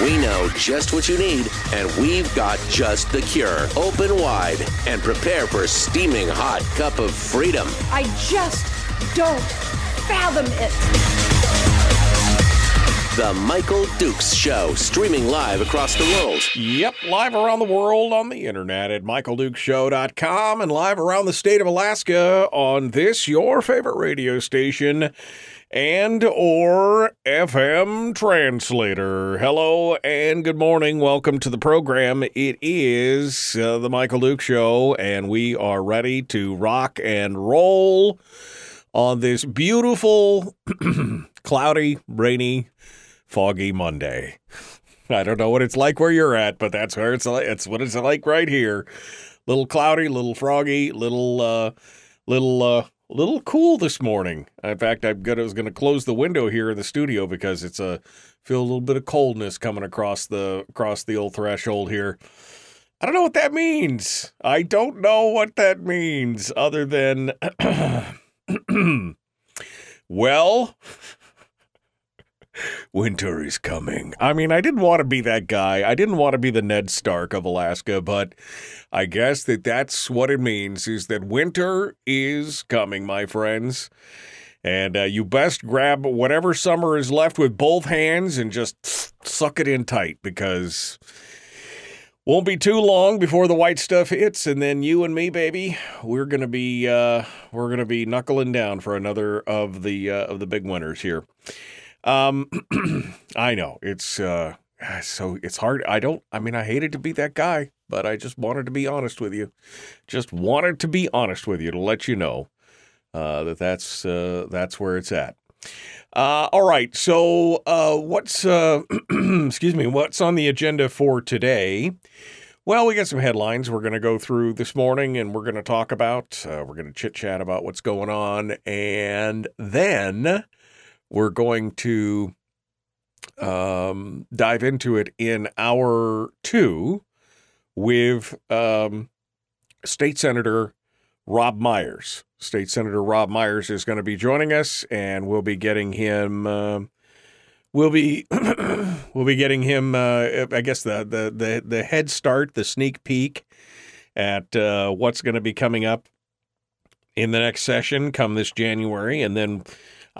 We know just what you need, and we've got just the cure. Open wide and prepare for a steaming hot cup of freedom. I just don't fathom it. The Michael Dukes Show, streaming live across the world. Yep, live around the world on the internet at michaeldukeshow.com and live around the state of Alaska on this your favorite radio station and or FM translator. Hello and good morning. Welcome to the program. It is uh, the Michael Duke Show and we are ready to rock and roll on this beautiful cloudy, rainy foggy Monday. I don't know what it's like where you're at, but that's where it's like. It's what it's like right here. Little cloudy, little froggy, little, uh, little, uh, little cool this morning. In fact, I'm gonna was gonna close the window here in the studio because it's a feel a little bit of coldness coming across the across the old threshold here. I don't know what that means. I don't know what that means, other than, well. Winter is coming. I mean, I didn't want to be that guy. I didn't want to be the Ned Stark of Alaska, but I guess that that's what it means is that winter is coming, my friends. And uh, you best grab whatever summer is left with both hands and just suck it in tight because won't be too long before the white stuff hits and then you and me baby we're going to be uh, we're going to be knuckling down for another of the uh, of the big winters here. Um, I know it's uh, so it's hard. I don't. I mean, I hated to be that guy, but I just wanted to be honest with you. Just wanted to be honest with you to let you know uh, that that's uh, that's where it's at. Uh, all right. So uh, what's uh, excuse me? What's on the agenda for today? Well, we got some headlines we're going to go through this morning, and we're going to talk about. Uh, we're going to chit chat about what's going on, and then we're going to um, dive into it in hour two with um, State Senator Robb Myers. State Senator Robb Myers is going to be joining us, and we'll be getting him. Uh, we'll be we'll be getting him. Uh, I guess the, the the the head start, the sneak peek at uh, what's going to be coming up in the next session come this January, and then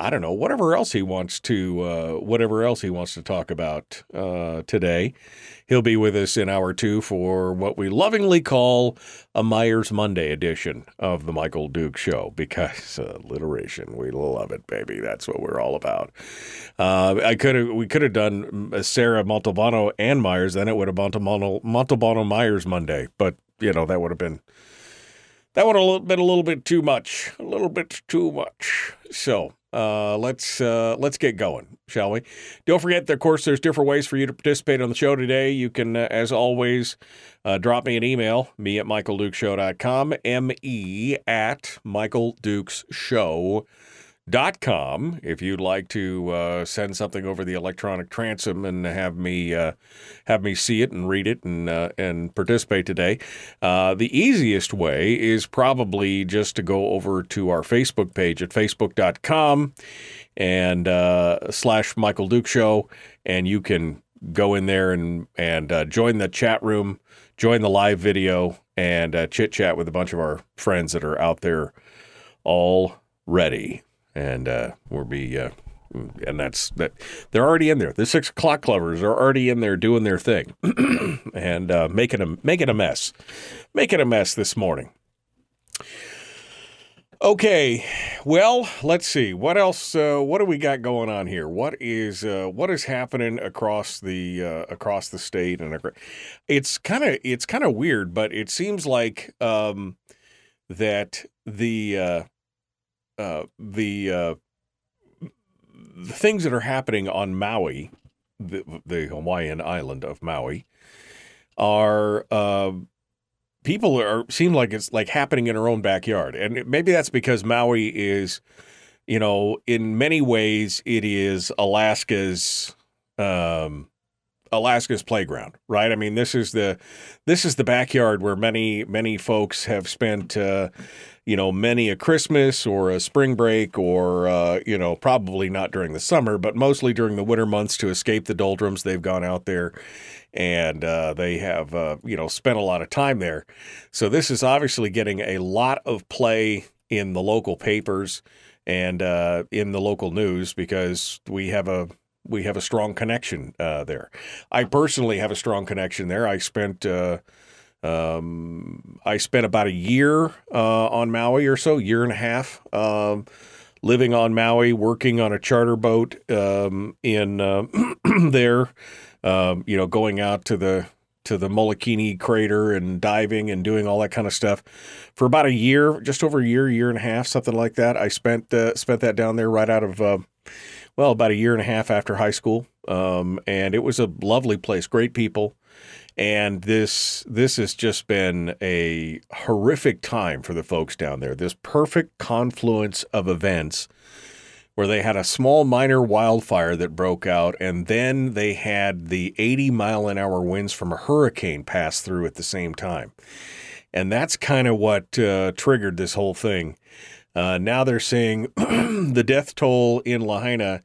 I don't know, whatever else he wants to, uh, whatever else he wants to talk about uh, today. He'll be with us in hour two for what we lovingly call a Myers Monday edition of the Michael Duke Show because uh, alliteration, we love it, baby. That's what we're all about. Uh, I could have, we could have done Sarah Montalbano and Myers, then it would have Montalbano, Montalbano Myers Monday, but you know that would have been that would have been a little bit too much, a little bit too much. So uh, let's uh, let's get going, shall we? Don't forget, that, of course, there's different ways for you to participate on the show today. You can, uh, as always, uh, drop me an email, me at michaeldukeshow.com, me at michaeldukeshow.com dot com if you'd like to uh, send something over the electronic transom and have me uh, have me see it and read it and uh, and participate today. Uh, the easiest way is probably just to go over to our Facebook page at facebook.com and uh, slash Michael Duke Show, and you can go in there and and uh, join the chat room, join the live video, and chit chat with a bunch of our friends that are out there already and uh, we'll be uh, and that's that they're already in there. The six o'clock clovers are already in there doing their thing and uh, making a making a mess, making a mess this morning. Okay, well, let's see what else. Uh, what do we got going on here? What is uh, what is happening across the uh, across the state? And it's kind of it's kind of weird, but it seems like um, that the uh, the uh, the things that are happening on Maui, the, the Hawaiian island of Maui, are uh, people are seem like it's like happening in our own backyard, and maybe that's because Maui is, you know, in many ways it is Alaska's. Um, Alaska's playground, right? I mean, this is the this is the backyard where many many folks have spent, uh, you know, many a Christmas or a spring break, or uh, you know, probably not during the summer, but mostly during the winter months to escape the doldrums. They've gone out there, and uh, they have uh, you know spent a lot of time there. So this is obviously getting a lot of play in the local papers and uh, in the local news because we have a we have a strong connection uh, there. I personally have a strong connection there. I spent uh, um, I spent about a year uh, on Maui or so, year and a half, um, living on Maui, working on a charter boat um, in uh, there. Um, you know, going out to the to the Molokini crater and diving and doing all that kind of stuff for about a year, just over a year, year and a half, something like that. I spent uh, spent that down there right out of uh, well, about a year and a half after high school, um, and it was a lovely place, great people. And this this has just been a horrific time for the folks down there. This perfect confluence of events where they had a small minor wildfire that broke out, and then they had the 80 mile an hour winds from a hurricane pass through at the same time. And that's kind of what uh, triggered this whole thing. Uh, now they're saying the death toll in Lahaina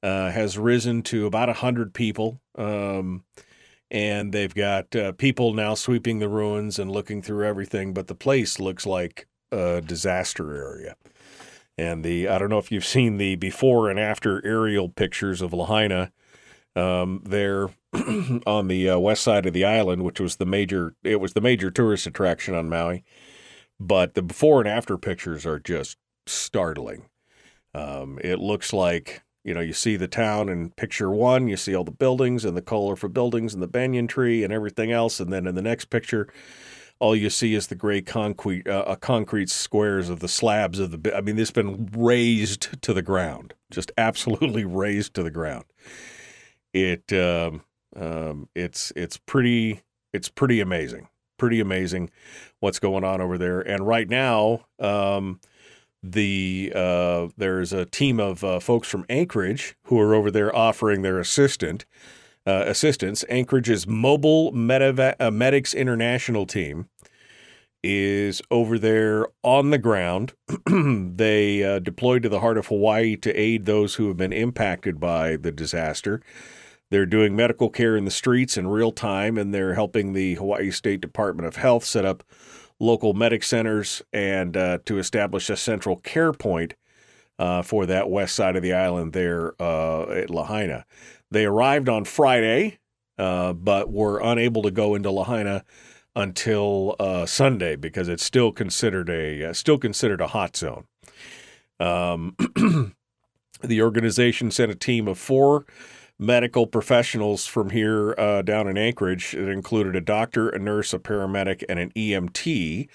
uh, has risen to about 100 people. Um, and they've got uh, people now sweeping the ruins and looking through everything, but the place looks like a disaster area. And the I don't know if you've seen the before and after aerial pictures of Lahaina. Um, there on the uh, west side of the island, which was the major it was the major tourist attraction on Maui. But the before and after pictures are just startling. Um, it looks like you know you see the town in picture one, you see all the buildings and the colorful buildings and the banyan tree and everything else, and then in the next picture, all you see is the gray concrete uh, concrete squares of the slabs of the. I mean, this has been razed to the ground, just absolutely razed to the ground. It um, um, it's it's pretty it's pretty amazing pretty amazing what's going on over there. And right now, um, the uh, there's a team of uh, folks from Anchorage who are over there offering their assistant uh, assistance. Anchorage's Mobile uh, Medics International team is over there on the ground. they uh, deployed to the heart of Hawaii to aid those who have been impacted by the disaster. They're doing medical care in the streets in real time, and they're helping the Hawaii State Department of Health set up local medic centers and uh, to establish a central care point uh, for that west side of the island there uh, at Lahaina. They arrived on Friday, uh, but were unable to go into Lahaina until uh, Sunday because it's still considered a uh, still considered a hot zone. Um, the organization sent a team of four medical professionals from here uh, down in Anchorage. It included a doctor, a nurse, a paramedic, and an EMT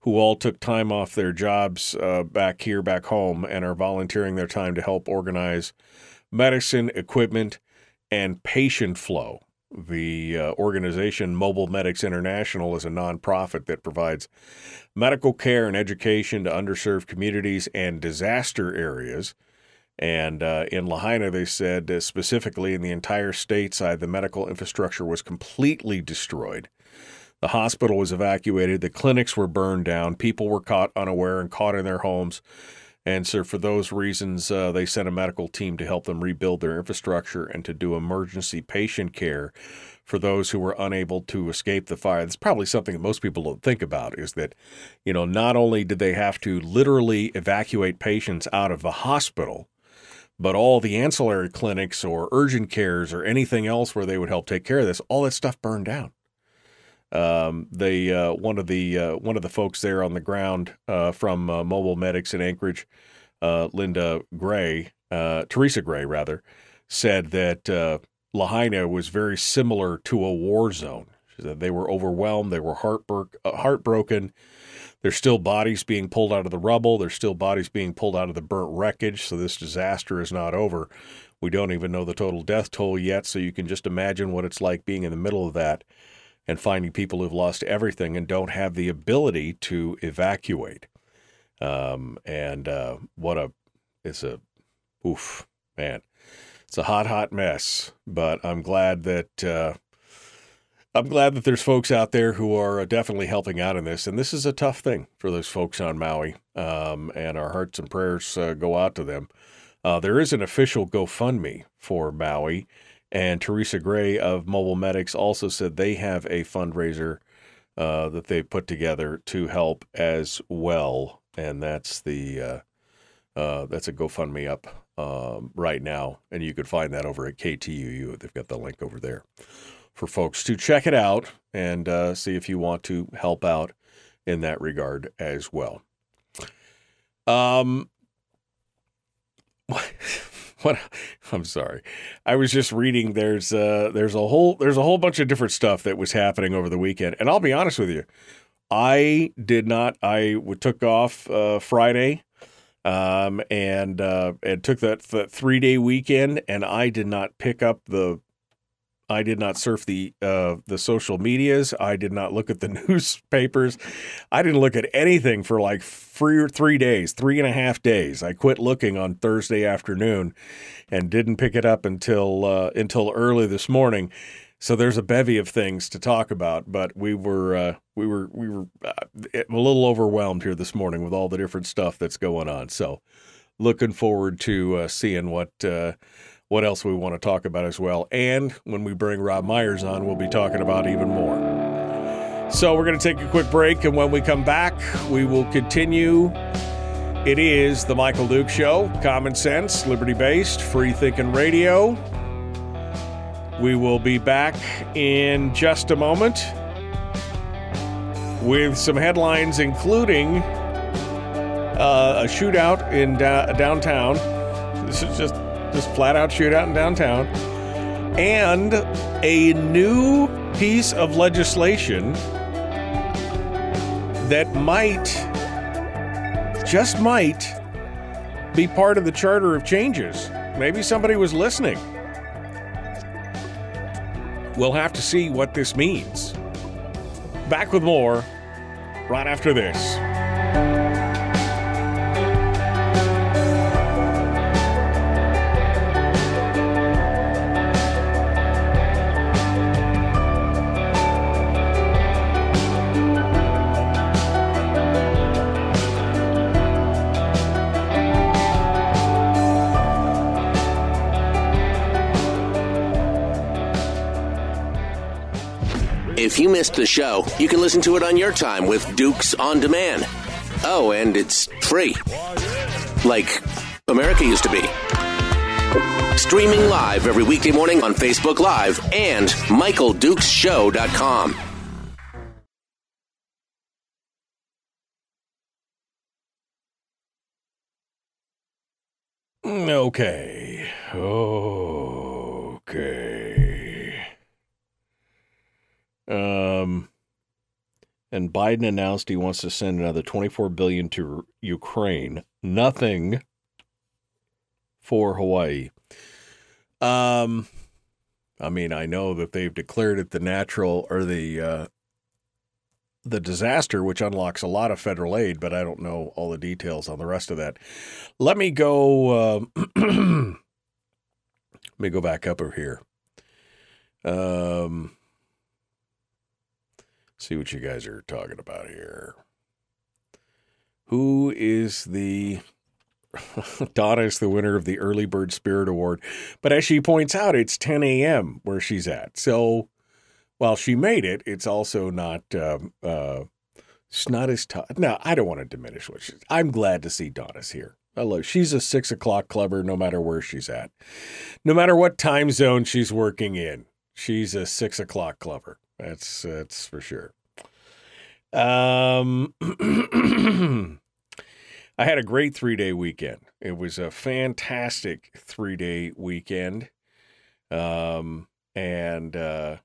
who all took time off their jobs uh, back here, back home, and are volunteering their time to help organize medicine, equipment, and patient flow. The uh, organization Mobile Medics International is a nonprofit that provides medical care and education to underserved communities and disaster areas. And uh, in Lahaina, they said uh, specifically in the entire state side, the medical infrastructure was completely destroyed. The hospital was evacuated, the clinics were burned down, people were caught unaware and caught in their homes. And so, for those reasons, uh, they sent a medical team to help them rebuild their infrastructure and to do emergency patient care for those who were unable to escape the fire. That's probably something that most people don't think about is that, you know, not only did they have to literally evacuate patients out of the hospital, but all the ancillary clinics or urgent cares or anything else where they would help take care of this, all that stuff burned down. Um, they uh, one of the uh, one of the folks there on the ground uh, from uh, Mobile Medics in Anchorage, uh, Linda Gray, uh, Teresa Gray rather, said that Lahaina was very similar to a war zone. She said they were overwhelmed, they were heartbro- heartbroken there's still bodies being pulled out of the rubble. There's still bodies being pulled out of the burnt wreckage. So this disaster is not over. We don't even know the total death toll yet. So you can just imagine what it's like being in the middle of that. and finding people who've lost everything and don't have the ability to evacuate. Um, and uh, what a it's a oof man, it's a hot hot mess. But I'm glad that. Uh, I'm glad that there's folks out there who are uh, definitely helping out in this, and this is a tough thing for those folks on Maui. Um, and our hearts and prayers uh, go out to them. Uh, there is an official GoFundMe for Maui, and Teresa Gray of Mobile Medics also said they have a fundraiser uh, that they put together to help as well, and that's the uh, uh, that's a GoFundMe up um, right now, and you could find that over at KTUU. They've got the link over there for folks to check it out and uh, see if you want to help out in that regard as well. Um, what? I'm sorry. I was just reading. There's uh, there's a whole there's a whole bunch of different stuff that was happening over the weekend, and I'll be honest with you, I did not. I took off uh, Friday. Um, and uh, and took that, that three day weekend, and I did not pick up the I did not surf the uh, the social medias. I did not look at the newspapers. I didn't look at anything for like three three days, three and a half days. I quit looking on Thursday afternoon, and didn't pick it up until uh, until early this morning. So there's a bevy of things to talk about, but we were uh, we were we were uh, a little overwhelmed here this morning with all the different stuff that's going on. So looking forward to uh, seeing what uh, what else we want to talk about as well. And when we bring Robb Myers on, we'll be talking about even more. So we're going to take a quick break, and when we come back, we will continue. It is the Michael Duke Show, common sense, liberty based, free thinking radio. We will be back in just a moment with some headlines, including uh, a shootout in da- downtown. This is just just flat out shootout in downtown, and a new piece of legislation that might, just might, be part of the Charter of Changes. Maybe somebody was listening. We'll have to see what this means. Back with more right after this. If you missed the show, you can listen to it on your time with Dukes on Demand. Oh, and it's free. Like America used to be. Streaming live every weekday morning on Facebook Live and MichaelDukesShow.com. Okay. Okay. Um and Biden announced he wants to send another 24 billion to Ukraine. Nothing for Hawaii. Um I mean, I know that they've declared it the natural or the uh the disaster, which unlocks a lot of federal aid, but I don't know all the details on the rest of that. Let me go. Uh, let me go back up over here. Um, see what you guys are talking about here. Who is the Donna is the winner of the Early Bird Spirit Award, but as she points out, it's 10 a.m. where she's at. So while she made it, it's also not um, uh, it's not as tough. Now, I don't want to diminish what she's. I'm glad to see Donna's here. I love. She's a six o'clock clubber, no matter where she's at, no matter what time zone she's working in. She's a six o'clock clubber. That's that's for sure. Um, I had a great three day weekend. It was a fantastic three day weekend. Um, and uh,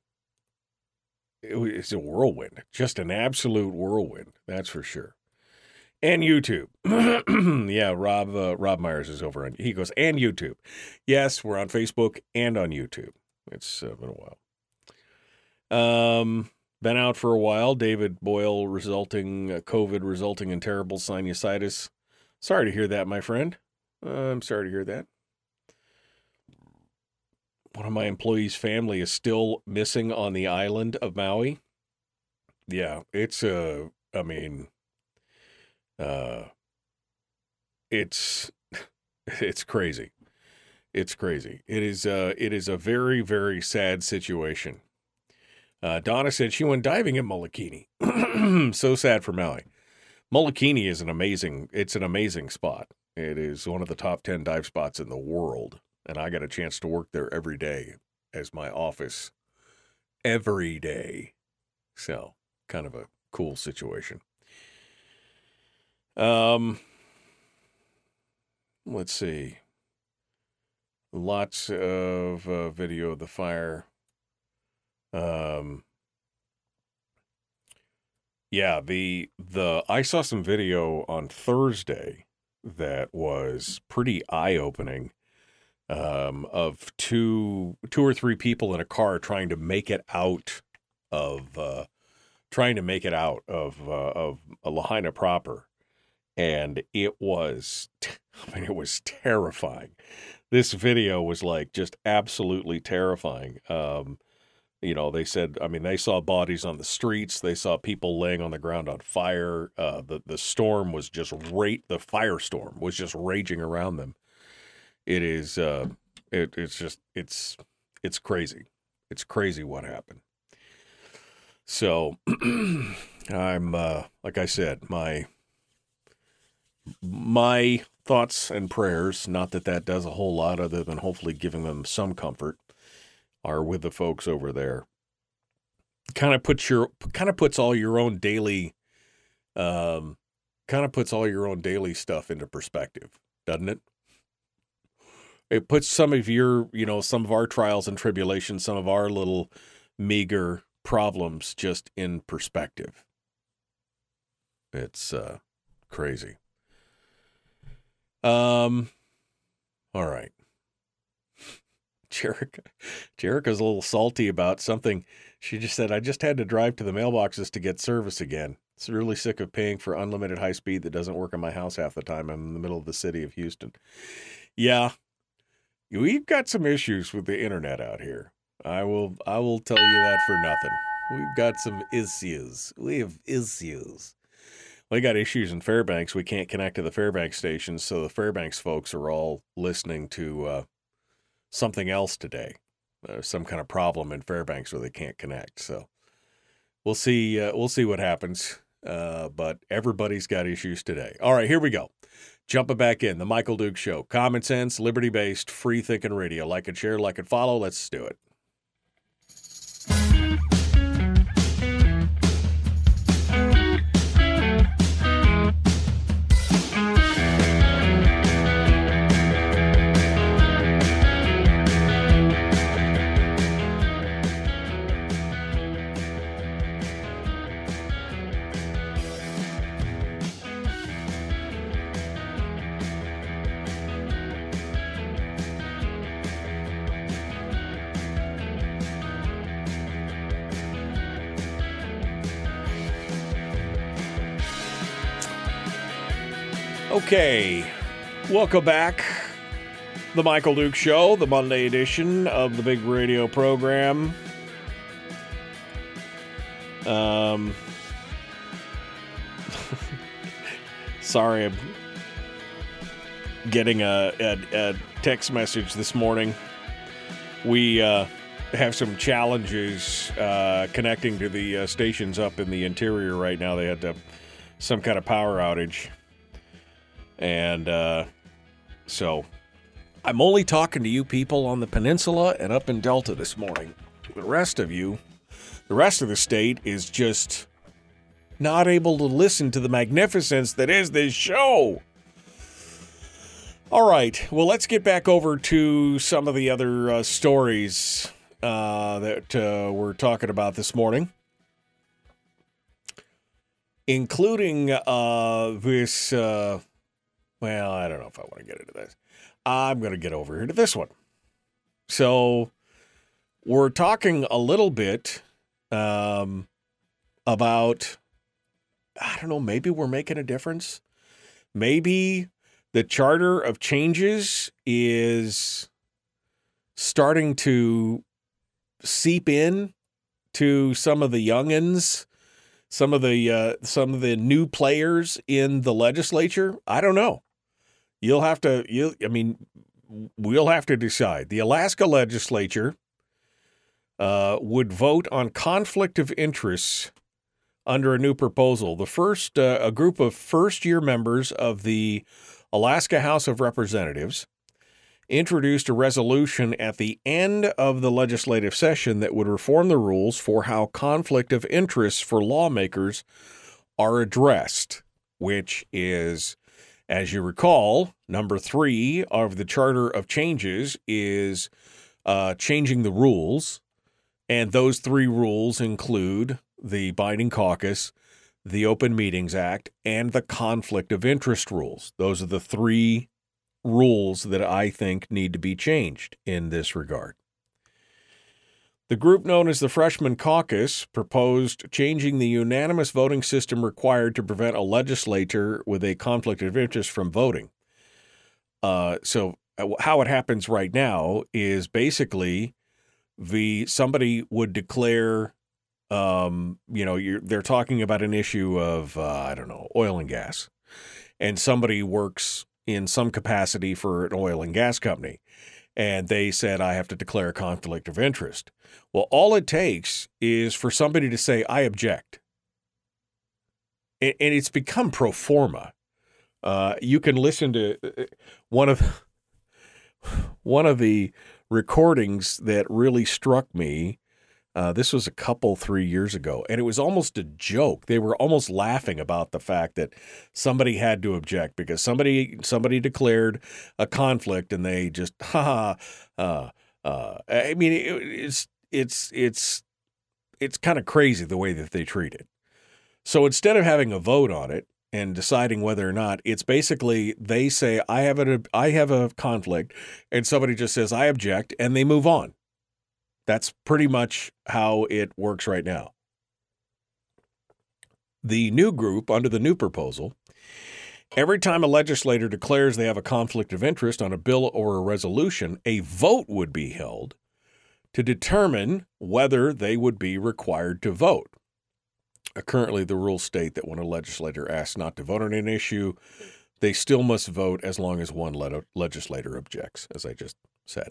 it was a whirlwind, just an absolute whirlwind. That's for sure. And YouTube, yeah. Robb uh, Robb Myers is over on. He goes and YouTube. Yes, we're on Facebook and on YouTube. It's uh, been a while. Um, been out for a while. David Boyle resulting uh, COVID resulting in terrible sinusitis. Sorry to hear that, my friend. Uh, I'm sorry to hear that. One of my employees' family is still missing on the island of Maui. Yeah, it's a. Uh, I mean, uh, it's it's crazy. It's crazy. It is. Uh, it is a very very sad situation. Uh, Donna said she went diving at Molokini. so sad for Maui. Molokini is an amazing. It's an amazing spot. It is one of the top ten dive spots in the world, and I got a chance to work there every day as my office every day. So kind of a cool situation. Um, let's see. Lots of uh, video of the fire. Um, yeah, the the I saw some video on Thursday that was pretty eye opening. Um, of two two or three people in a car trying to make it out of uh, trying to make it out of uh, of Lahaina proper, and it was I mean it was terrifying. This video was like just absolutely terrifying. Um, you know, they said, I mean, they saw bodies on the streets. They saw people laying on the ground on fire. Uh, the the storm was just rate. The firestorm was just raging around them. It is. Uh, it, it's just. It's. It's crazy. It's crazy what happened. So, I'm. Uh, like I said, my. My thoughts and prayers. Not that that does a whole lot, other than hopefully giving them some comfort are with the folks over there. Kind of puts your kind of puts all your own daily um kind of puts all your own daily stuff into perspective, doesn't it? It puts some of your, you know, some of our trials and tribulations, some of our little meager problems just in perspective. It's uh crazy. Um all right. Jerica, Jerica's a little salty about something. She just said, I just had to drive to the mailboxes to get service again. It's really sick of paying for unlimited high speed that doesn't work in my house half the time. I'm in the middle of the city of Houston. Yeah, we've got some issues with the internet out here. I will I will tell you that for nothing. We've got some issues. We have issues. We got issues in Fairbanks. We can't connect to the Fairbanks stations, so the Fairbanks folks are all listening to uh, something else today, uh, some kind of problem in Fairbanks where they can't connect. So we'll see. Uh, we'll see what happens. Uh, but everybody's got issues today. All right, here we go. Jumping back in the Michael Duke Show. Common sense, liberty based, free thinking radio. Like and share, like and follow. Let's do it. Okay, welcome back. The Michael Duke Show, the Monday edition of the big radio program. Um, sorry, I'm getting a, a, a, text message this morning. We uh, have some challenges uh, connecting to the uh, stations up in the interior right now. They had to, some kind of power outage. And uh, so I'm only talking to you people on the peninsula and up in Delta this morning. The rest of you, the rest of the state is just not able to listen to the magnificence that is this show. All right, well, let's get back over to some of the other uh, stories uh, that uh, we're talking about this morning, including uh, this uh, well, I don't know if I want to get into this. I'm going to get over here to this one. So we're talking a little bit um, about, I don't know, maybe we're making a difference. Maybe the Charter of Changes is starting to seep in to some of the youngins, some of the uh, some of the new players in the legislature. I don't know. You'll have to. You, I mean, we'll have to decide. The Alaska legislature uh, would vote on conflict of interests under a new proposal. The first, uh, a group of first year members of the Alaska House of Representatives introduced a resolution at the end of the legislative session that would reform the rules for how conflict of interests for lawmakers are addressed, which is, as you recall, number three of the Charter of Changes is uh, changing the rules. And those three rules include the Binding Caucus, the Open Meetings Act, and the Conflict of Interest rules. Those are the three rules that I think need to be changed in this regard. The group known as the Freshman Caucus proposed changing the unanimous voting system required to prevent a legislator with a conflict of interest from voting. Uh, so, uh, how it happens right now is basically the somebody would declare, um, you know, they're talking about an issue of uh, I don't know oil and gas, and somebody works in some capacity for an oil and gas company. And they said, I have to declare a conflict of interest. Well, all it takes is for somebody to say, I object. And it's become pro forma. Uh, you can listen to uh, one of one of the recordings that really struck me uh, this was a couple three years ago, and it was almost a joke. They were almost laughing about the fact that somebody had to object because somebody somebody declared a conflict, and they just ha uh, uh, I mean, it, it's it's it's it's kind of crazy the way that they treat it. So instead of having a vote on it and deciding whether or not, it's basically they say I have a I have a conflict, and somebody just says I object, and they move on. That's pretty much how it works right now. The new group, under the new proposal, every time a legislator declares they have a conflict of interest on a bill or a resolution, a vote would be held to determine whether they would be required to vote. Uh, currently, the rules state that when a legislator asks not to vote on an issue, they still must vote as long as one legislator objects, as I just said.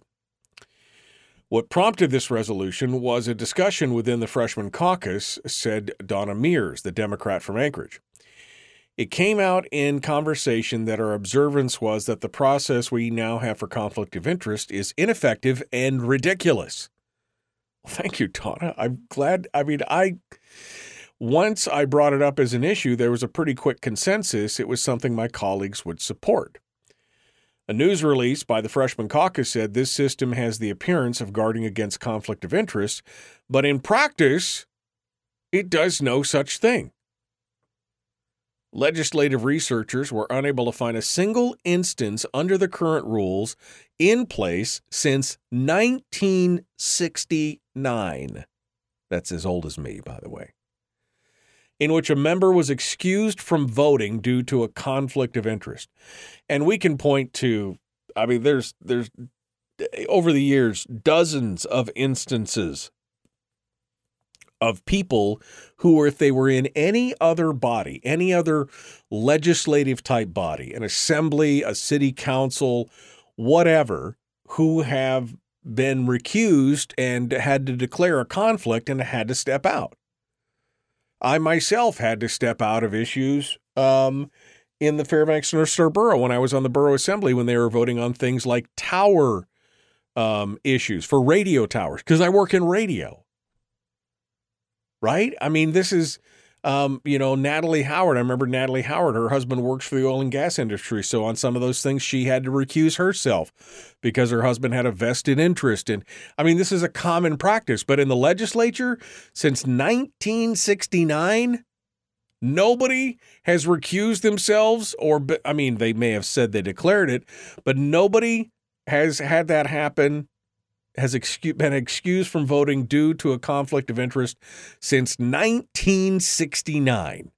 What prompted this resolution was a discussion within the freshman caucus, said Donna Mears, the Democrat from Anchorage. It came out in conversation that our observance was that the process we now have for conflict of interest is ineffective and ridiculous. Thank you, Donna. I'm glad. I mean, I once I brought it up as an issue, there was a pretty quick consensus. It was something my colleagues would support. A news release by the freshman caucus said this system has the appearance of guarding against conflict of interest, but in practice, it does no such thing. Legislative researchers were unable to find a single instance under the current rules in place since 1969. That's as old as me, by the way in which a member was excused from voting due to a conflict of interest. And we can point to I mean there's there's over the years dozens of instances of people who if they were in any other body, any other legislative type body, an assembly, a city council, whatever, who have been recused and had to declare a conflict and had to step out. I myself had to step out of issues um, in the Fairbanks North Star Borough when I was on the borough assembly when they were voting on things like tower um, issues for radio towers because I work in radio. Right? I mean, this is um, you know, Natalie Howard. I remember Natalie Howard, her husband works for the oil and gas industry. So on some of those things, she had to recuse herself because her husband had a vested interest in. I mean, this is a common practice, but in the legislature since 1969, nobody has recused themselves, or, I mean, they may have said they declared it, but nobody has had that happen has been excused from voting due to a conflict of interest since 1969.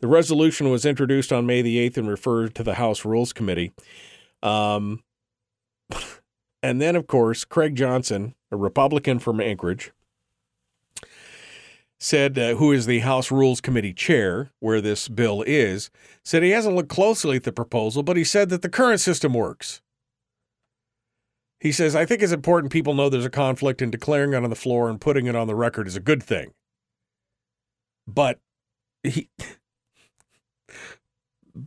The resolution was introduced on May the 8th and referred to the House Rules Committee. Um, and then, of course, Craig Johnson, a Republican from Anchorage, said, uh, who is the House Rules Committee chair, where this bill is, said he hasn't looked closely at the proposal, but he said that the current system works. He says, I think it's important people know there's a conflict, and declaring it on the floor and putting it on the record is a good thing. But he.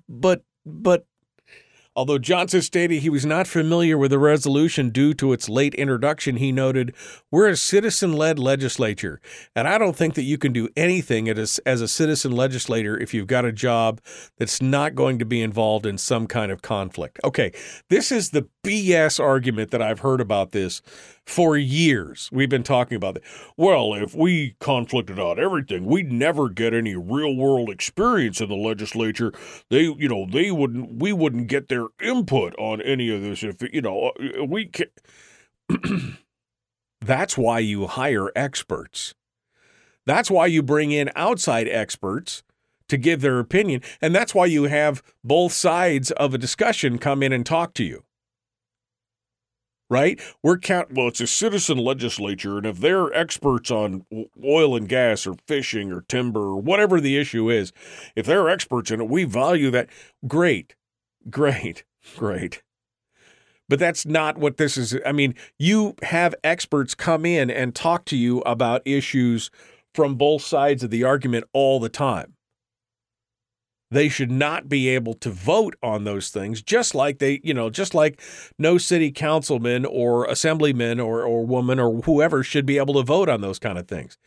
But, but Although Johnson stated he was not familiar with the resolution due to its late introduction, he noted, We're a citizen led legislature, and I don't think that you can do anything as, as a citizen legislator if you've got a job that's not going to be involved in some kind of conflict. Okay, this is the BS argument that I've heard about this for years. We've been talking about it. Well, if we conflicted on everything, we'd never get any real world experience in the legislature. They, you know, they wouldn't, we wouldn't get their input on any of this. If, you know, uh, we can. That's why you hire experts. That's why you bring in outside experts to give their opinion. And that's why you have both sides of a discussion come in and talk to you right? We're count well, it's a citizen legislature, and if they're experts on oil and gas or fishing or timber or whatever the issue is, if they're experts in it, we value that. Great, great, great. But that's not what this is. I mean, you have experts come in and talk to you about issues from both sides of the argument all the time. They should not be able to vote on those things, just like they, you know, just like no city councilman or assemblyman or, or woman or whoever should be able to vote on those kind of things.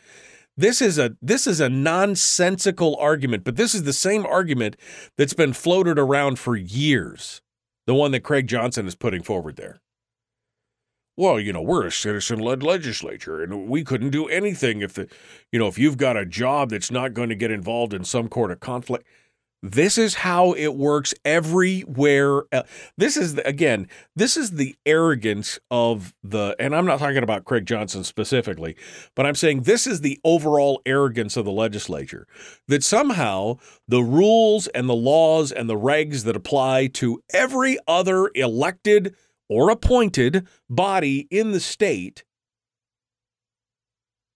This is a this is a nonsensical argument, but this is the same argument that's been floated around for years. The one that Craig Johnson is putting forward there. Well, you know, we're a citizen-led legislature and we couldn't do anything if the you know, if you've got a job that's not going to get involved in some sort of conflict. This is how it works everywhere. This is again, this is the arrogance of the, and I'm not talking about Craig Johnson specifically, but I'm saying this is the overall arrogance of the legislature that somehow the rules and the laws and the regs that apply to every other elected or appointed body in the state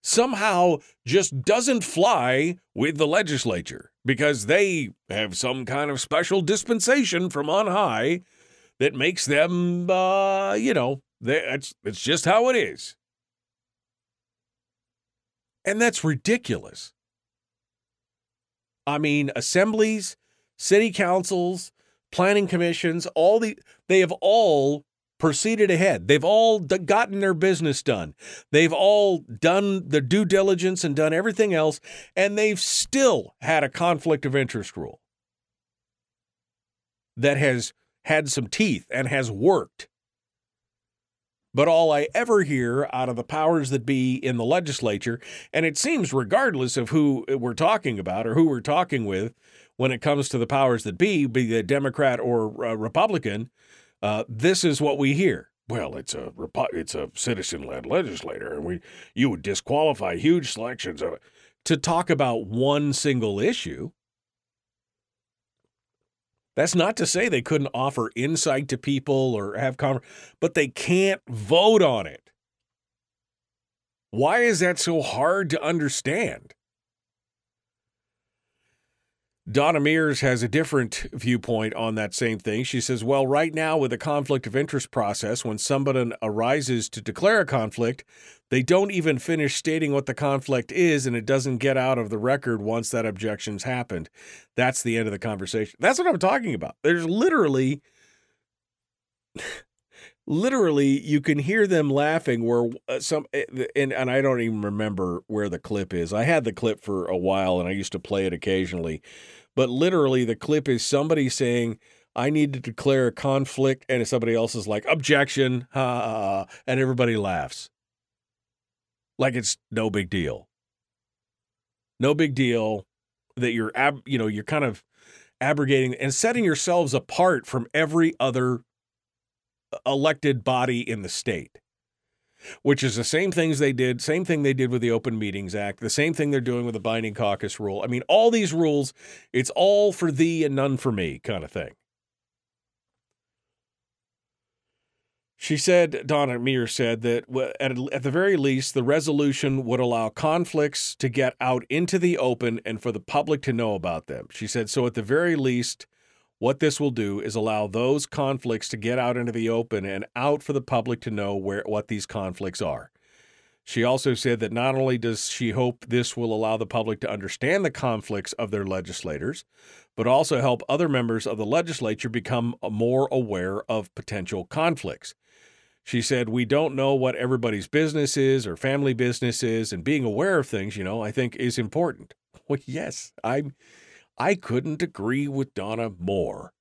somehow just doesn't fly with the legislature because they have some kind of special dispensation from on high that makes them, uh, you know, it's, it's just how it is. And that's ridiculous. I mean, assemblies, city councils, planning commissions, all the they have all proceeded ahead. They've all gotten their business done. They've all done the due diligence and done everything else, and they've still had a conflict of interest rule that has had some teeth and has worked. But all I ever hear out of the powers that be in the legislature, and it seems regardless of who we're talking about or who we're talking with when it comes to the powers that be, be the Democrat or uh, Republican, uh, this is what we hear. Well, it's a it's a citizen-led legislator, and we you would disqualify huge selections of it to talk about one single issue. That's not to say they couldn't offer insight to people or have conver- but they can't vote on it. Why is that so hard to understand? Donna Mears has a different viewpoint on that same thing. She says, Well, right now, with the conflict of interest process, when somebody arises to declare a conflict, they don't even finish stating what the conflict is, and it doesn't get out of the record once that objection's happened. That's the end of the conversation. That's what I'm talking about. There's literally. literally you can hear them laughing where uh, some eh, and, and i don't even remember where the clip is i had the clip for a while and i used to play it occasionally but literally the clip is somebody saying I need to declare a conflict, and somebody else is like, objection, ha, and everybody laughs. Like it's no big deal. No big deal that you're, ab, you know, you're kind of abrogating and setting yourselves apart from every other uh, elected body in the state which is the same things they did, same thing they did with the Open Meetings Act, the same thing they're doing with the binding caucus rule. I mean, all these rules, it's all for thee and none for me kind of thing. She said, Donna Meir said that at, at the very least, the resolution would allow conflicts to get out into the open and for the public to know about them. She said, so at the very least, what this will do is allow those conflicts to get out into the open and out for the public to know where what these conflicts are. She also said that not only does she hope this will allow the public to understand the conflicts of their legislators, but also help other members of the legislature become more aware of potential conflicts. She said, We don't know what everybody's business is or family business is, and being aware of things, you know, I think is important. Well, yes, I'm I couldn't agree with Donna more.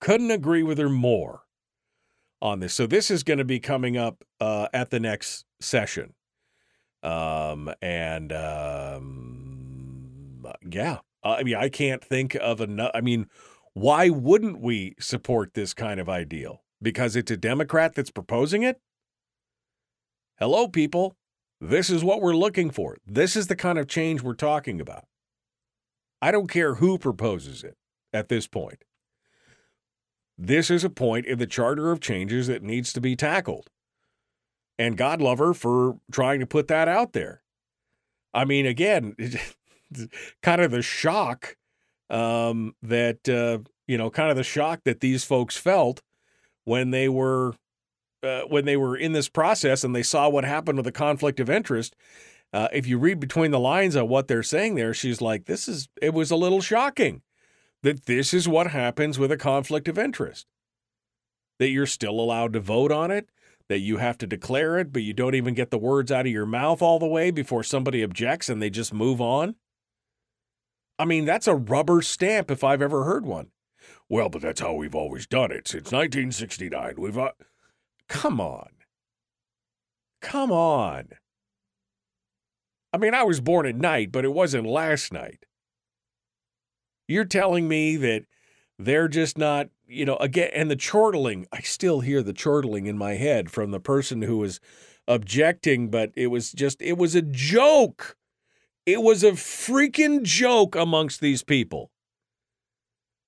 Couldn't agree with her more on this. So this is going to be coming up uh, at the next session. Um, and um, yeah, I mean, I can't think of enough. I mean, why wouldn't we support this kind of ideal? Because it's a Democrat that's proposing it? Hello, people. This is what we're looking for. This is the kind of change we're talking about. I don't care who proposes it at this point. This is a point in the charter of changes that needs to be tackled. And God love her for trying to put that out there. I mean, again, kind of the shock um, that, uh, you know, kind of the shock that these folks felt when they were. Uh, when they were in this process and they saw what happened with the conflict of interest uh, if you read between the lines of what they're saying there, she's like, this is, it was a little shocking that this is what happens with a conflict of interest. That you're still allowed to vote on it, that you have to declare it, but you don't even get the words out of your mouth all the way before somebody objects and they just move on. I mean, that's a rubber stamp if I've ever heard one. Well, but that's how we've always done it since 1969. We've. Uh... Come on. Come on. I mean, I was born at night, but it wasn't last night. You're telling me that they're just not, you know, again, and the chortling, I still hear the chortling in my head from the person who was objecting, but it was just, it was a joke. It was a freaking joke amongst these people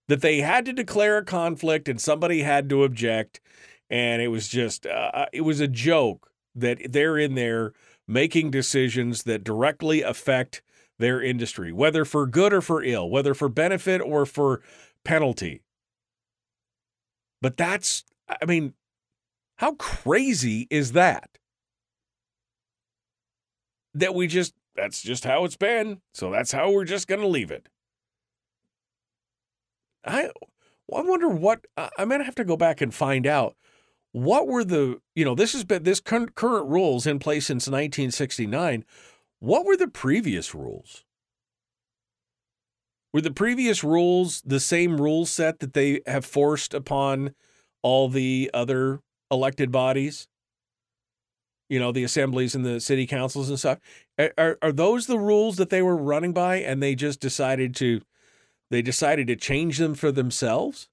that they had to declare a conflict and somebody had to object. And it was just, uh, it was a joke that they're in there making decisions that directly affect their industry, whether for good or for ill, whether for benefit or for penalty. But that's, I mean, how crazy is that? That we just, that's just how it's been. So that's how we're just going to leave it. I, I wonder what, I'm going to have to go back and find out what were the you know this has been this current, rules in place since 1969 what were the previous rules? Were the previous rules the same rule set that they have forced upon all the other elected bodies? You know the assemblies and the city councils and stuff? Are, are those the rules that they were running by and they just decided to they decided to change them for themselves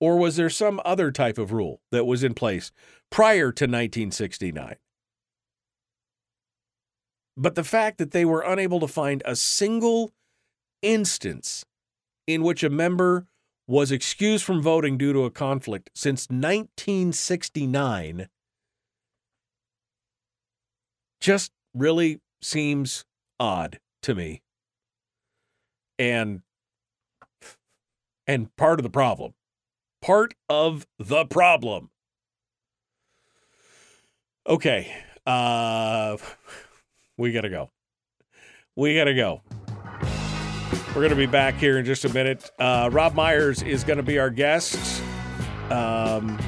or was there some other type of rule that was in place prior to 1969? But the fact that they were unable to find a single instance in which a member was excused from voting due to a conflict since 1969 just really seems odd to me. And and part of the problem part of the problem. Okay. Uh we got to go. We got to go. We're going to be back here in just a minute. Uh, Robb Myers is going to be our guest um,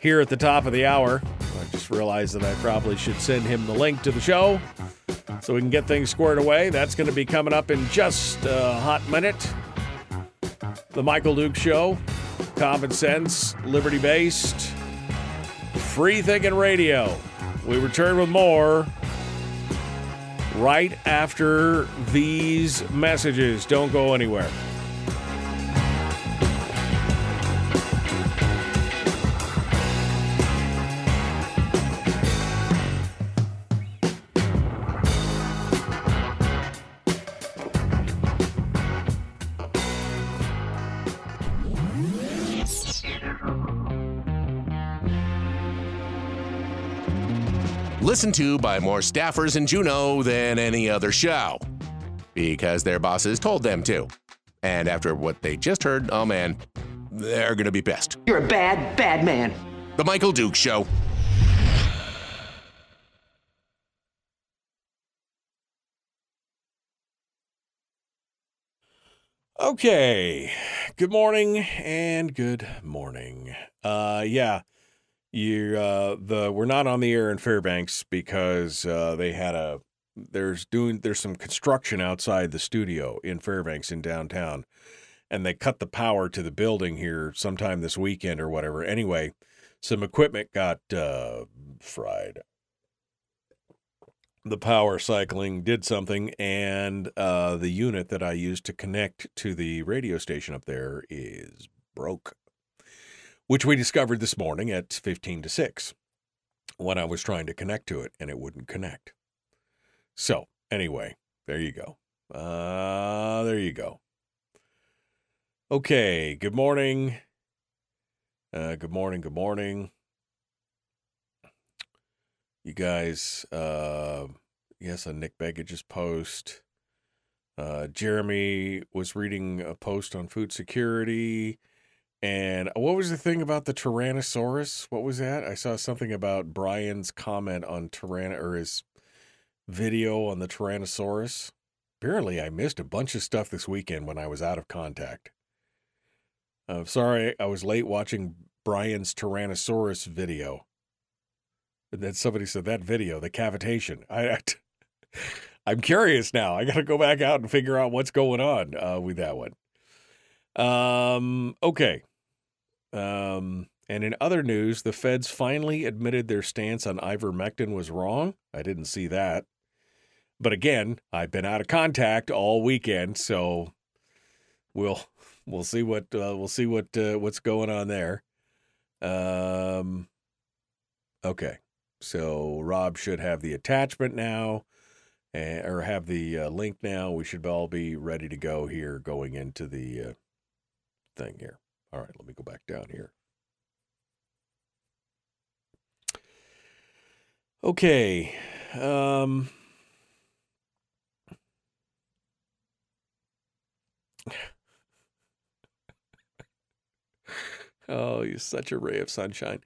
here at the top of the hour. I just realized that I probably should send him the link to the show so we can get things squared away. That's going to be coming up in just a hot minute. The Michael Duke Show common sense, liberty based, free thinking radio. We return with more right after these messages. Don't go anywhere. Listened to by more staffers in Juneau than any other show because their bosses told them to. And after what they just heard, oh man, they're going to be pissed. You're a bad, bad man. The Michael Duke Show. Okay. Good morning and good morning. Uh yeah. You uh the we're not on the air in Fairbanks because uh they had a there's doing there's some construction outside the studio in Fairbanks in downtown and they cut the power to the building here sometime this weekend or whatever. Anyway, some equipment got uh fried the power cycling did something, and uh, the unit that I used to connect to the radio station up there is broke, which we discovered this morning at 15 to 6 when I was trying to connect to it and it wouldn't connect. So, anyway, there you go. Uh, there you go. Okay, good morning. Uh, good morning, good morning you guys, uh, yes, on Nick Begich's post. Uh, Jeremy was reading a post on food security. And what was the thing about the Tyrannosaurus? What was that? I saw something about Brian's comment on Tyrann or his video on the Tyrannosaurus. Apparently, I missed a bunch of stuff this weekend when I was out of contact. I'm sorry, I was late watching Brian's Tyrannosaurus video. And then somebody said that video, the cavitation. I, I am curious now. I got to go back out and figure out what's going on uh, with that one. Um. Okay. Um. And in other news, the feds finally admitted their stance on ivermectin was wrong. I didn't see that. But again, I've been out of contact all weekend, so we'll we'll see what uh, we'll see what uh, what's going on there. Um. Okay. So Robb should have the attachment now, uh, or have the uh, link now. We should all be ready to go here going into the uh, thing here. All right, let me go back down here. Okay. Um, oh, you're such a ray of sunshine.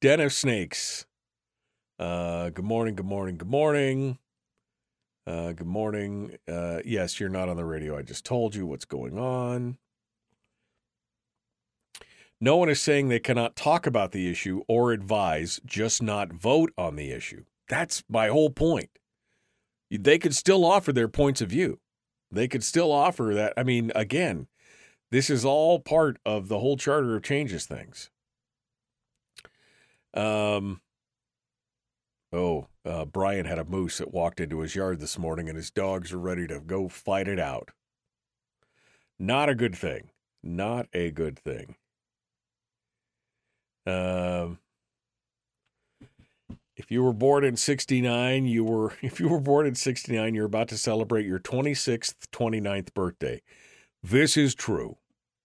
Den of Snakes. Uh, good morning, good morning, good morning. Uh, good morning. Uh, yes, you're not on the radio. I just told you what's going on. No one is saying they cannot talk about the issue or advise, just not vote on the issue. That's my whole point. They could still offer their points of view. They could still offer that. I mean, again, this is all part of the whole Charter of Changes things. Um, Oh, uh, Brian had a moose that walked into his yard this morning, and his dogs are ready to go fight it out. Not a good thing. Not a good thing. Um, if you were born in 69, you were if you were born in 69, you're about to celebrate your 26th, 29th birthday. This is true.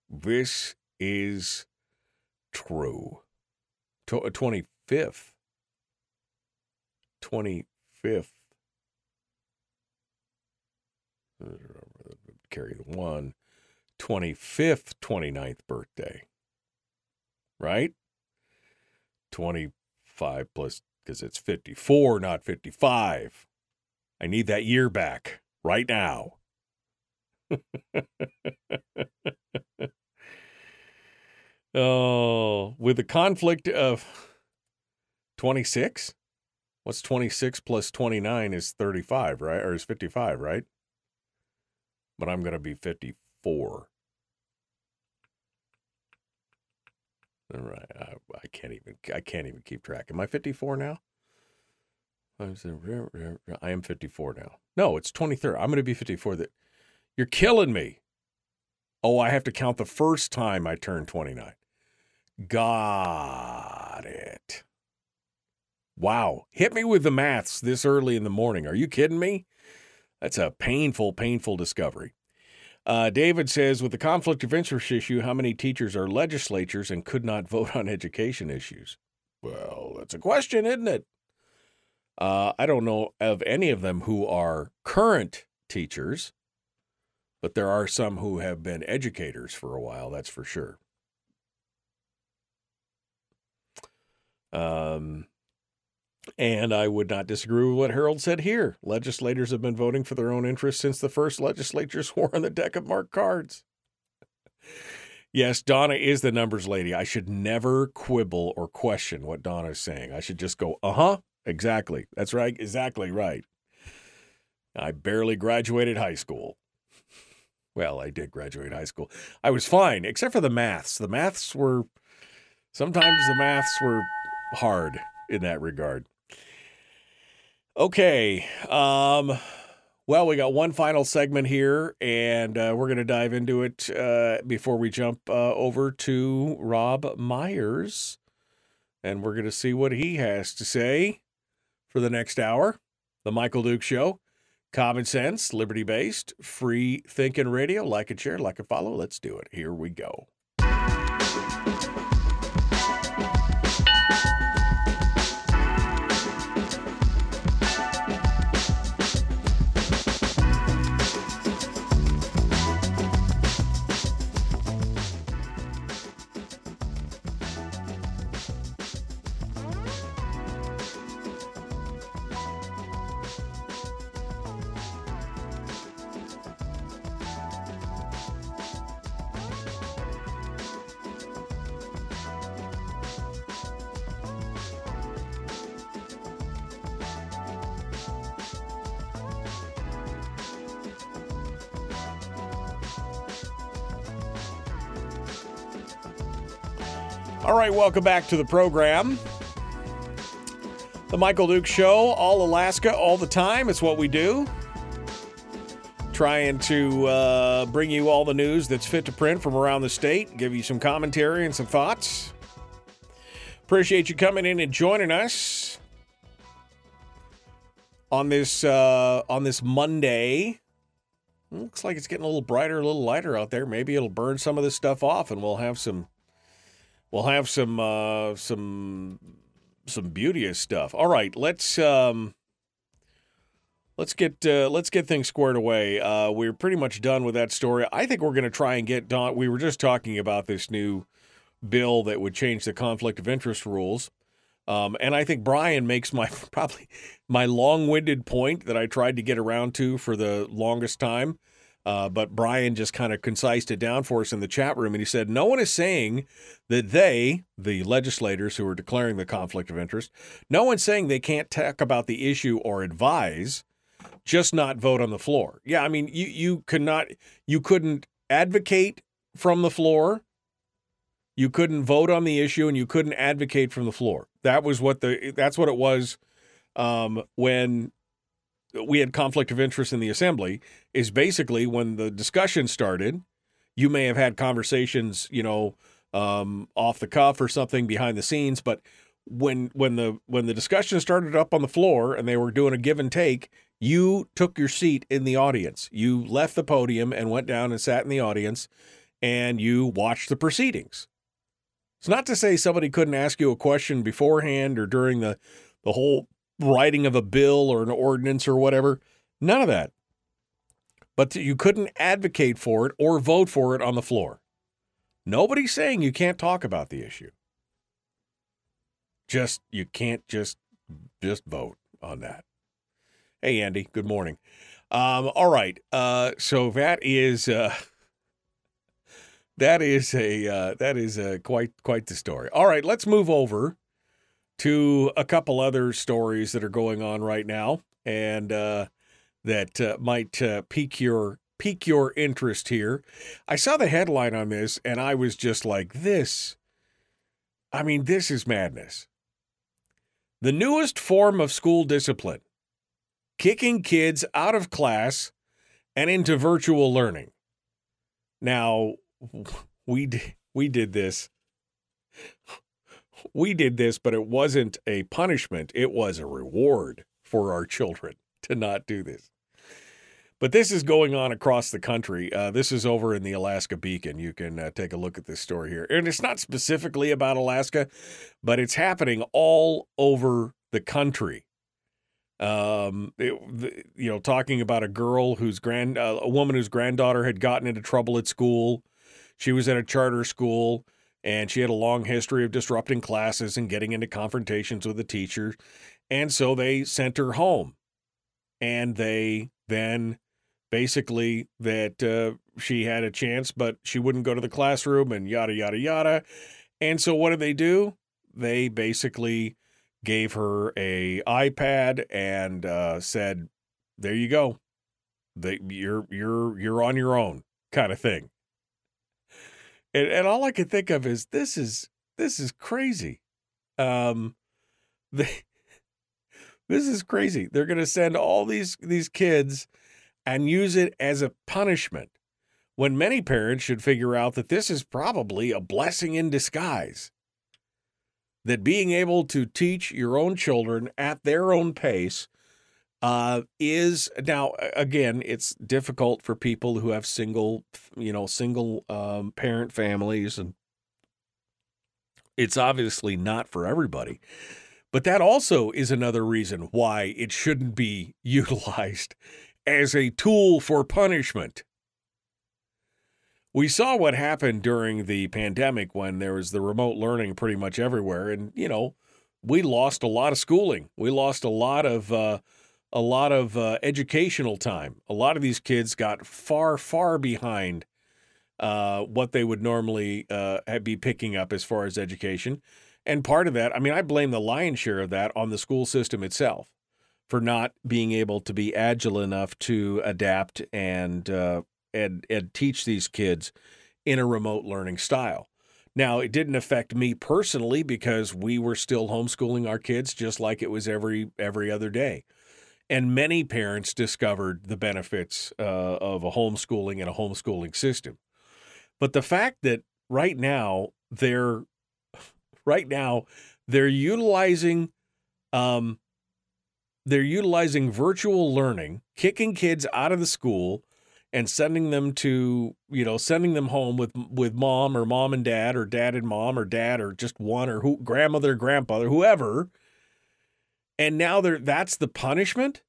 This is true. 25th. 25th. Carry the one. 25th, 29th birthday. Right? 25 plus, because it's 54, not 55. I need that year back right now. oh, with the conflict of 26? What's 26 plus 29 is 35, right? Or is 55, right? But I'm going to be 54. All right. I, I, can't even I can't even keep track. Am I 54 now? I am 54 now. No, it's 23rd. I'm going to be 54. That You're killing me. Oh, I have to count the first time I turned 29. Got it. Wow. Hit me with the maths this early in the morning. Are you kidding me? That's a painful, painful discovery. Uh, David says, with the conflict of interest issue, how many teachers are legislatures and could not vote on education issues? Well, that's a question, isn't it? Uh, I don't know of any of them who are current teachers, but there are some who have been educators for a while, that's for sure. Um, and I would not disagree with what Harold said here. Legislators have been voting for their own interests since the first legislature swore on the deck of marked cards. yes, Donna is the numbers lady. I should never quibble or question what Donna is saying. I should just go, uh huh, exactly. That's right, exactly right. I barely graduated high school. Well, I did graduate high school. I was fine, except for the maths. The maths were, sometimes the maths were hard in that regard. Okay. Um, well, we got one final segment here, and uh, we're going to dive into it uh, before we jump uh, over to Robb Myers. And we're going to see what he has to say for the next hour. The Michael Duke Show. Common sense, liberty based, free thinking radio. Like and share, like and follow. Let's do it. Here we go. All right, welcome back to the program. The Michael Duke Show, all Alaska, all the time. It's what we do. Trying to uh, bring you all the news that's fit to print from around the state, give you some commentary and some thoughts. Appreciate you coming in and joining us on this uh, on this Monday. Looks like it's getting a little brighter, a little lighter out there. Maybe it'll burn some of this stuff off, and we'll have some we'll have some uh, some some beauteous stuff. All right, let's um, let's get uh, let's get things squared away. Uh, we're pretty much done with that story. I think we're going to try and get Don. We were just talking about this new bill that would change the conflict of interest rules. Um, and I think Brian makes my probably my long-winded point that I tried to get around to for the longest time. Uh, but Brian just kind of concised it down for us in the chat room, and he said no one is saying that they, the legislators who are declaring the conflict of interest, no one's saying they can't talk about the issue or advise, just not vote on the floor. Yeah, I mean you you could not you couldn't advocate from the floor. You couldn't vote on the issue, and you couldn't advocate from the floor. That was what the that's what it was um, when we had conflict of interest in the assembly is basically when the discussion started you may have had conversations you know um, off the cuff or something behind the scenes but when when the when the discussion started up on the floor and they were doing a give and take you took your seat in the audience. You left the podium and went down and sat in the audience and you watched the proceedings. It's not to say somebody couldn't ask you a question beforehand or during the the whole writing of a bill or an ordinance or whatever. None of that. But you couldn't advocate for it or vote for it on the floor. Nobody's saying you can't talk about the issue. Just you can't just just vote on that. Hey Andy, good morning. Um, all right. Uh, so that is uh, that is a uh, that is a quite quite the story. All right, let's move over to a couple other stories that are going on right now and uh, that uh, might uh, pique your pique your interest here. I saw the headline on this and I was just like, this. I mean, this is madness. The newest form of school discipline kicking kids out of class and into virtual learning. Now, we we did this we did this, but it wasn't a punishment, it was a reward for our children to not do this. But this is going on across the country. Uh, this is over in the Alaska Beacon. You can uh, take a look at this story here. And it's not specifically about Alaska, but it's happening all over the country. Um, it, the, you know, talking about a girl whose grand, uh, a woman whose granddaughter had gotten into trouble at school. She was in a charter school and she had a long history of disrupting classes and getting into confrontations with the teachers. And so they sent her home. And they then basically that uh, she had a chance, but she wouldn't go to the classroom and yada, yada, yada. And so what did they do? They basically gave her a iPad and uh, said, "There you go. They, you're you're you're on your own," kind of thing. And, and all I could think of is this is this is crazy. Um, they, this is crazy. They're going to send all these these kids and use it as a punishment when many parents should figure out that this is probably a blessing in disguise. That being able to teach your own children at their own pace uh, is now again it's difficult for people who have single you know single um, parent families and it's obviously not for everybody but that also is another reason why it shouldn't be utilized as a tool for punishment. We saw what happened during the pandemic when there was the remote learning pretty much everywhere and you know we lost a lot of schooling. We lost a lot of uh, a lot of uh, educational time. A lot of these kids got far, far behind uh, what they would normally uh, be picking up as far as education. And part of that, I mean, I blame the lion's share of that on the school system itself for not being able to be agile enough to adapt and uh, and and teach these kids in a remote learning style. Now, it didn't affect me personally because we were still homeschooling our kids just like it was every every other day and many parents discovered the benefits uh, of a homeschooling and a homeschooling system. But the fact that right now they're right now they're utilizing um, they're utilizing virtual learning, kicking kids out of the school and sending them to you know sending them home with with mom or mom and dad or dad and mom or dad or just one or who grandmother grandfather whoever and now they're that's the punishment?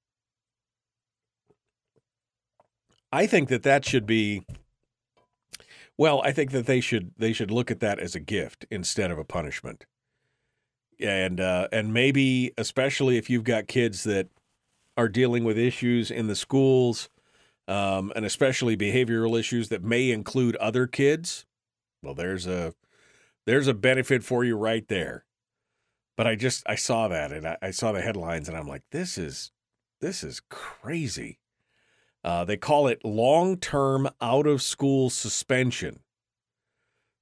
I think that that should be well i think that they should they should look at that as a gift instead of a punishment. And uh, and maybe especially if you've got kids that are dealing with issues in the schools um, and especially behavioral issues that may include other kids well there's a there's a benefit for you right there but I just I saw that and I, I saw the headlines and I'm like, this is this is crazy. Uh, they call it long term out of school suspension.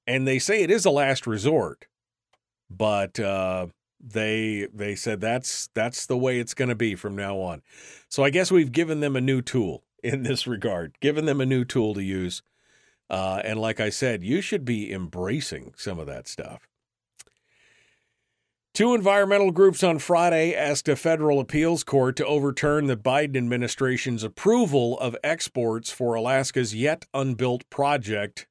And they say it is a last resort, but uh, they they said that's that's the way it's going to be from now on. So I guess we've given them a new tool in this regard, given them a new tool to use. Uh, and like I said, you should be embracing some of that stuff. Two environmental groups on Friday asked a federal appeals court to overturn the Biden administration's approval of exports for Alaska's yet unbuilt project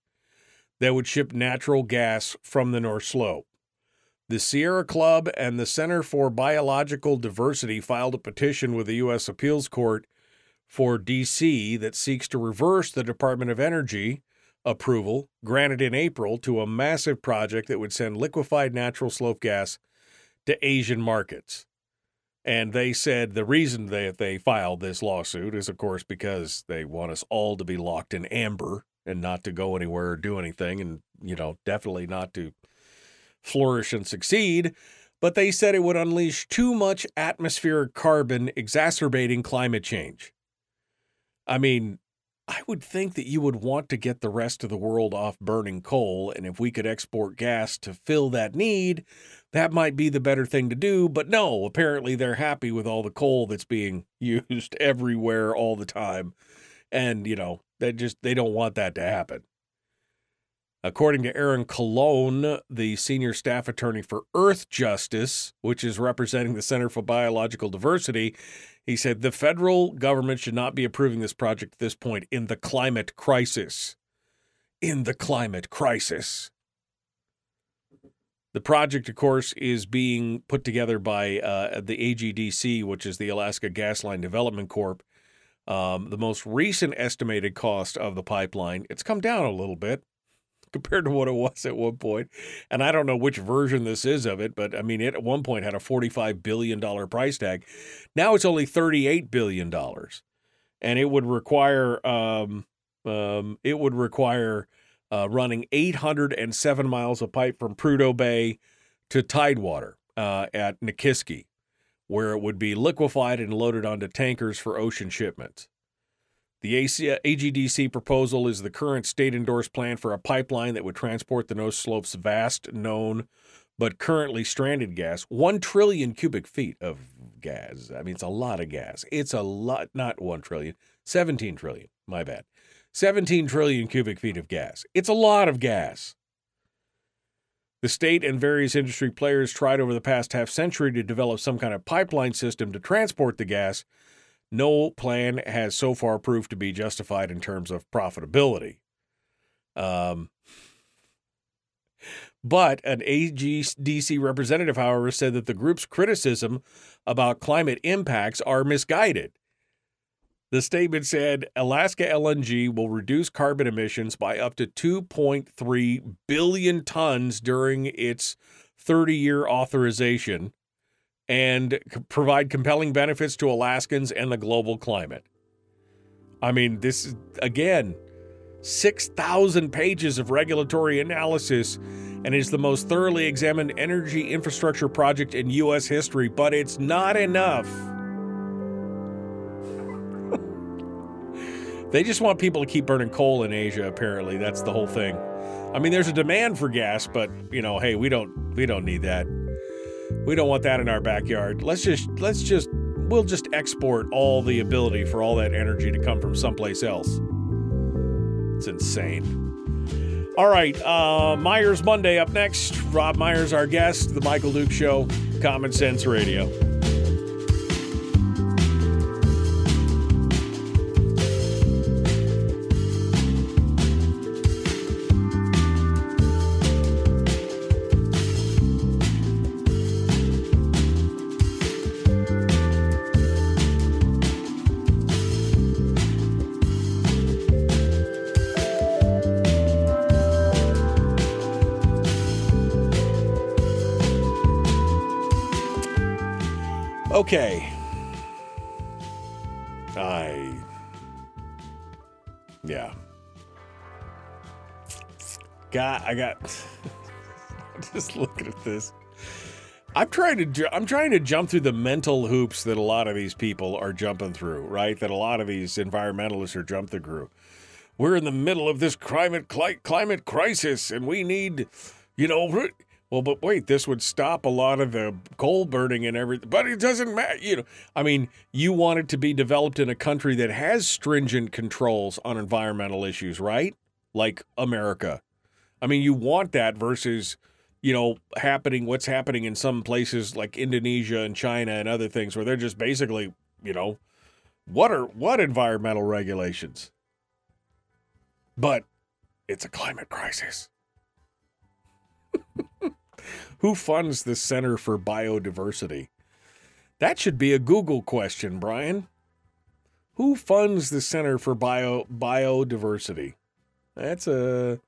that would ship natural gas from the North Slope. The Sierra Club and the Center for Biological Diversity filed a petition with the U.S. Appeals Court for D.C. that seeks to reverse the Department of Energy approval granted in April to a massive project that would send liquefied natural slope gas to Asian markets. And they said the reason they, they filed this lawsuit is, of course, because they want us all to be locked in amber and not to go anywhere or do anything, and, you know, definitely not to flourish and succeed. But they said it would unleash too much atmospheric carbon, exacerbating climate change. I mean, I would think that you would want to get the rest of the world off burning coal. And if we could export gas to fill that need, that might be the better thing to do. But no, apparently they're happy with all the coal that's being used everywhere all the time. And, you know, they just they don't want that to happen. According to Aaron Colon, the senior staff attorney for Earthjustice, which is representing the Center for Biological Diversity, he said the federal government should not be approving this project at this point in the climate crisis. In the climate crisis. The project, of course, is being put together by uh, the AGDC, which is the Alaska Gasline Development Corp. Um, the most recent estimated cost of the pipeline, it's come down a little bit compared to what it was at one point. And I don't know which version this is of it, but I mean, it at one point had a $45 billion price tag. Now it's only $38 billion. And it would require, um, um, it would require uh, running 807 miles of pipe from Prudhoe Bay to Tidewater uh, at Nikiski, where it would be liquefied and loaded onto tankers for ocean shipments. The AGDC uh, proposal is the current state endorsed plan for a pipeline that would transport the North Slope's vast known but currently stranded gas, 1 trillion cubic feet of gas. I mean, it's a lot of gas. It's a lot, not 1 trillion, 17 trillion. My bad. 17 trillion cubic feet of gas. It's a lot of gas. The state and various industry players tried over the past half century to develop some kind of pipeline system to transport the gas. No plan has so far proved to be justified in terms of profitability. Um, but an AGDC representative, however, said that the group's criticism about climate impacts are misguided. The statement said Alaska LNG will reduce carbon emissions by up to 2.3 billion tons during its 30 year authorization and provide compelling benefits to Alaskans and the global climate. I mean, this is, again, 6,000 pages of regulatory analysis and is the most thoroughly examined energy infrastructure project in U.S. history, but it's not enough. They just want people to keep burning coal in Asia. Apparently, that's the whole thing. I mean, there's a demand for gas, but you know, hey, we don't we don't need that. We don't want that in our backyard. Let's just let's just we'll just export all the ability for all that energy to come from someplace else. It's insane. All right, uh, Myers Monday up next. Robb Myers, our guest, the Michael Duke Show, Common Sense Radio. Okay. I. Yeah. Got. I got. just looking at this. I'm trying to. Ju- I'm trying to jump through the mental hoops that a lot of these people are jumping through. Right. That a lot of these environmentalists are jumping through. We're in the middle of this climate cli- climate crisis, and we need, you know. Well, but wait, this would stop a lot of the coal burning and everything. But it doesn't matter. You know, I mean, you want it to be developed in a country that has stringent controls on environmental issues, right? Like America. I mean, you want that versus, you know, happening what's happening in some places like Indonesia and China and other things where they're just basically, you know, what are what environmental regulations? But it's a climate crisis. Who funds the Center for Biodiversity? That should be a Google question, Brian. Who funds the Center for Bio Biodiversity? That's a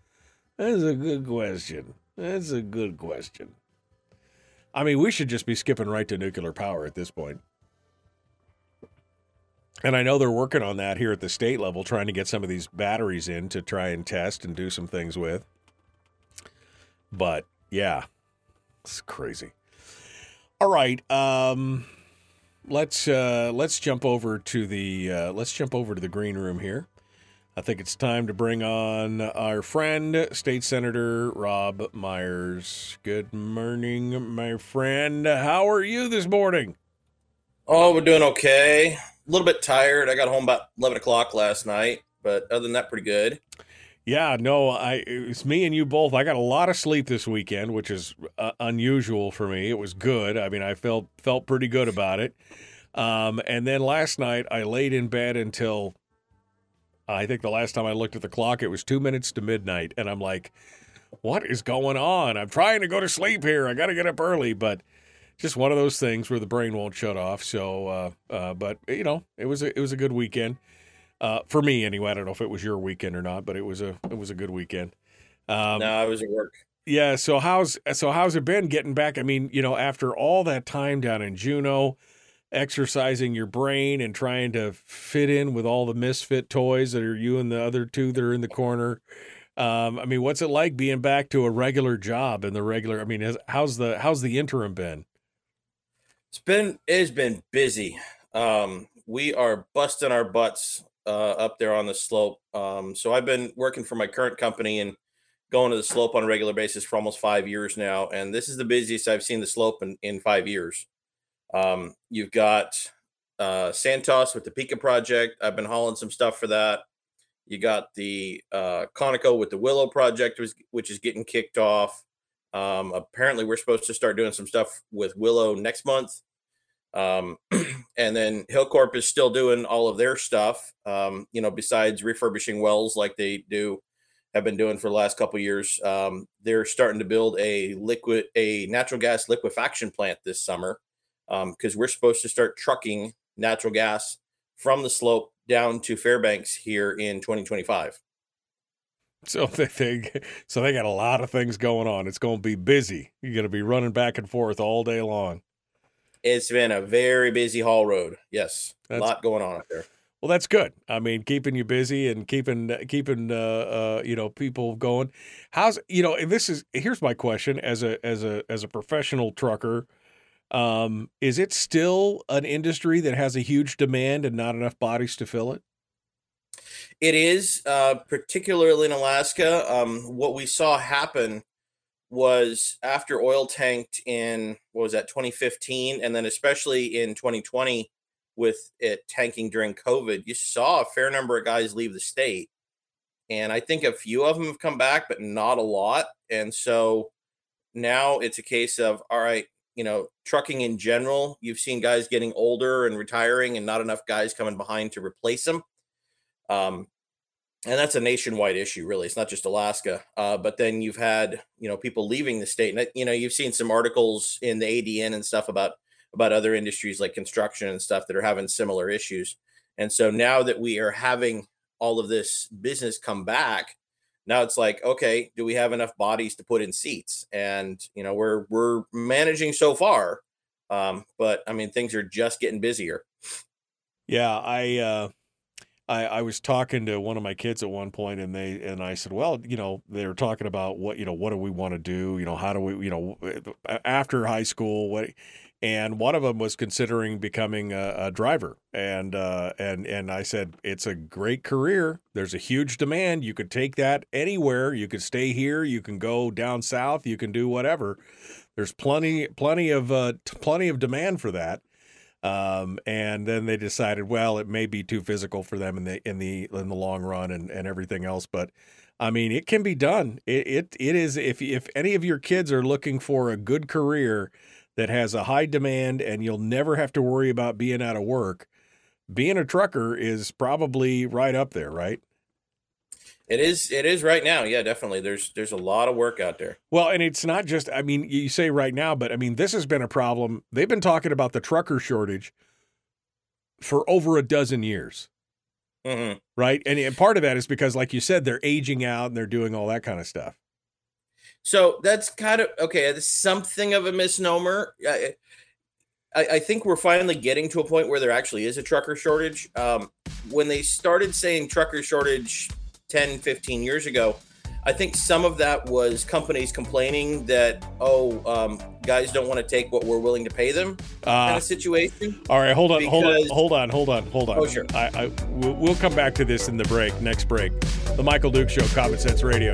that's a good question. That's a good question. I mean, we should just be skipping right to nuclear power at this point. And I know they're working on that here at the state level, trying to get some of these batteries in to try and test and do some things with. But yeah, it's crazy. All right, um, let's uh, let's jump over to the uh, let's jump over to the green room here. I think it's time to bring on our friend, State Senator Robb Myers. Good morning, my friend. How are you this morning? Oh, we're doing okay. A little bit tired. I got home about eleven o'clock last night, but other than that, pretty good. Yeah, no, I it's me and you both. I got a lot of sleep this weekend, which is uh, unusual for me. It was good. I mean, I felt felt pretty good about it. Um, and then last night, I laid in bed until I think the last time I looked at the clock, it was two minutes to midnight, and I'm like, what is going on? I'm trying to go to sleep here. I got to get up early, but just one of those things where the brain won't shut off. So, uh, uh, but you know, it was a, it was a good weekend uh, for me anyway. I don't know if it was your weekend or not, but it was a it was a good weekend. Um, no, I was at work. Yeah. So how's so how's it been getting back? I mean, you know, after all that time down in Juneau, exercising your brain and trying to fit in with all the misfit toys that are you and the other two that are in the corner. Um, I mean, what's it like being back to a regular job and the regular? I mean, how's the how's the interim been? It's been it's been busy. Um, we are busting our butts uh, up there on the slope. Um, so I've been working for my current company and going to the slope on a regular basis for almost five years now, and this is the busiest I've seen the slope in, in five years. Um, you've got uh, Santos with the Pikka project. I've been hauling some stuff for that. You got the uh, Conoco with the Willow project, which is getting kicked off. Um, apparently, we're supposed to start doing some stuff with Willow next month. Um, and then Hilcorp is still doing all of their stuff, um, you know, besides refurbishing wells like they do, have been doing for the last couple years. Um, they're starting to build a liquid, a natural gas liquefaction plant this summer because um, we're supposed to start trucking natural gas from the slope down to Fairbanks here in 2025. So they, they so they got a lot of things going on. It's going to be busy. You're going to be running back and forth all day long. It's been a very busy haul road. Yes, that's, a lot going on up there. Well, that's good. I mean, keeping you busy and keeping keeping uh, uh, you know people going. How's you know? And this is here's my question as a as a as a professional trucker. Um, is it still an industry that has a huge demand and not enough bodies to fill it? It is, uh, particularly in Alaska. Um, what we saw happen was after oil tanked in what was that 2015 and then especially in 2020 with it tanking during covid you saw a fair number of guys leave the state. And i think a few of them have come back but not a lot. And so now it's a case of all right you know trucking in general you've seen guys getting older and retiring and not enough guys coming behind to replace them um, and that's a nationwide issue really. It's not just alaska uh, but then you've had you know people leaving the state and you know you've seen some articles in the adn and stuff about about other industries like construction and stuff that are having similar issues. And so now that we are having all of this business come back now it's like okay do we have enough bodies to put in seats? And you know we're we're managing so far um, but i mean things are just getting busier. Yeah i uh I, I was talking to one of my kids at one point and they and I said, well, you know, they were talking about what, you know, what do we want to do? You know, how do we, you know, after high school, what and one of them was considering becoming a, a driver and uh, and and I said it's a great career. There's a huge demand. You could take that anywhere. You could stay here. You can go down south. You can do whatever. There's plenty plenty of uh, t- plenty of demand for that um, and then they decided, well, it may be too physical for them in the in the in the long run and, and everything else. But I mean, it can be done. It, it it is if if any of your kids are looking for a good career that has a high demand and you'll never have to worry about being out of work, being a trucker is probably right up there, right? It is. It is right now. Yeah, definitely. There's there's a lot of work out there. Well, and it's not just. I mean, you say right now, but I mean, this has been a problem. They've been talking about the trucker shortage for over a dozen years. Mm-hmm. Right, and, and part of that is because, like you said, they're aging out and they're doing all that kind of stuff. So that's kind of okay. It's something of a misnomer. I, I, I, think we're finally getting to a point where there actually is a trucker shortage. Um, when they started saying trucker shortage 10, 15 years ago, I think some of that was companies complaining that, oh, um, guys don't want to take what we're willing to pay them uh, kind of situation. All right, hold on, because... hold on, hold on, hold on, hold on. Oh, sure. I, I, we'll come back to this in the break, next break. The Michael Duke Show, Common Sense Radio.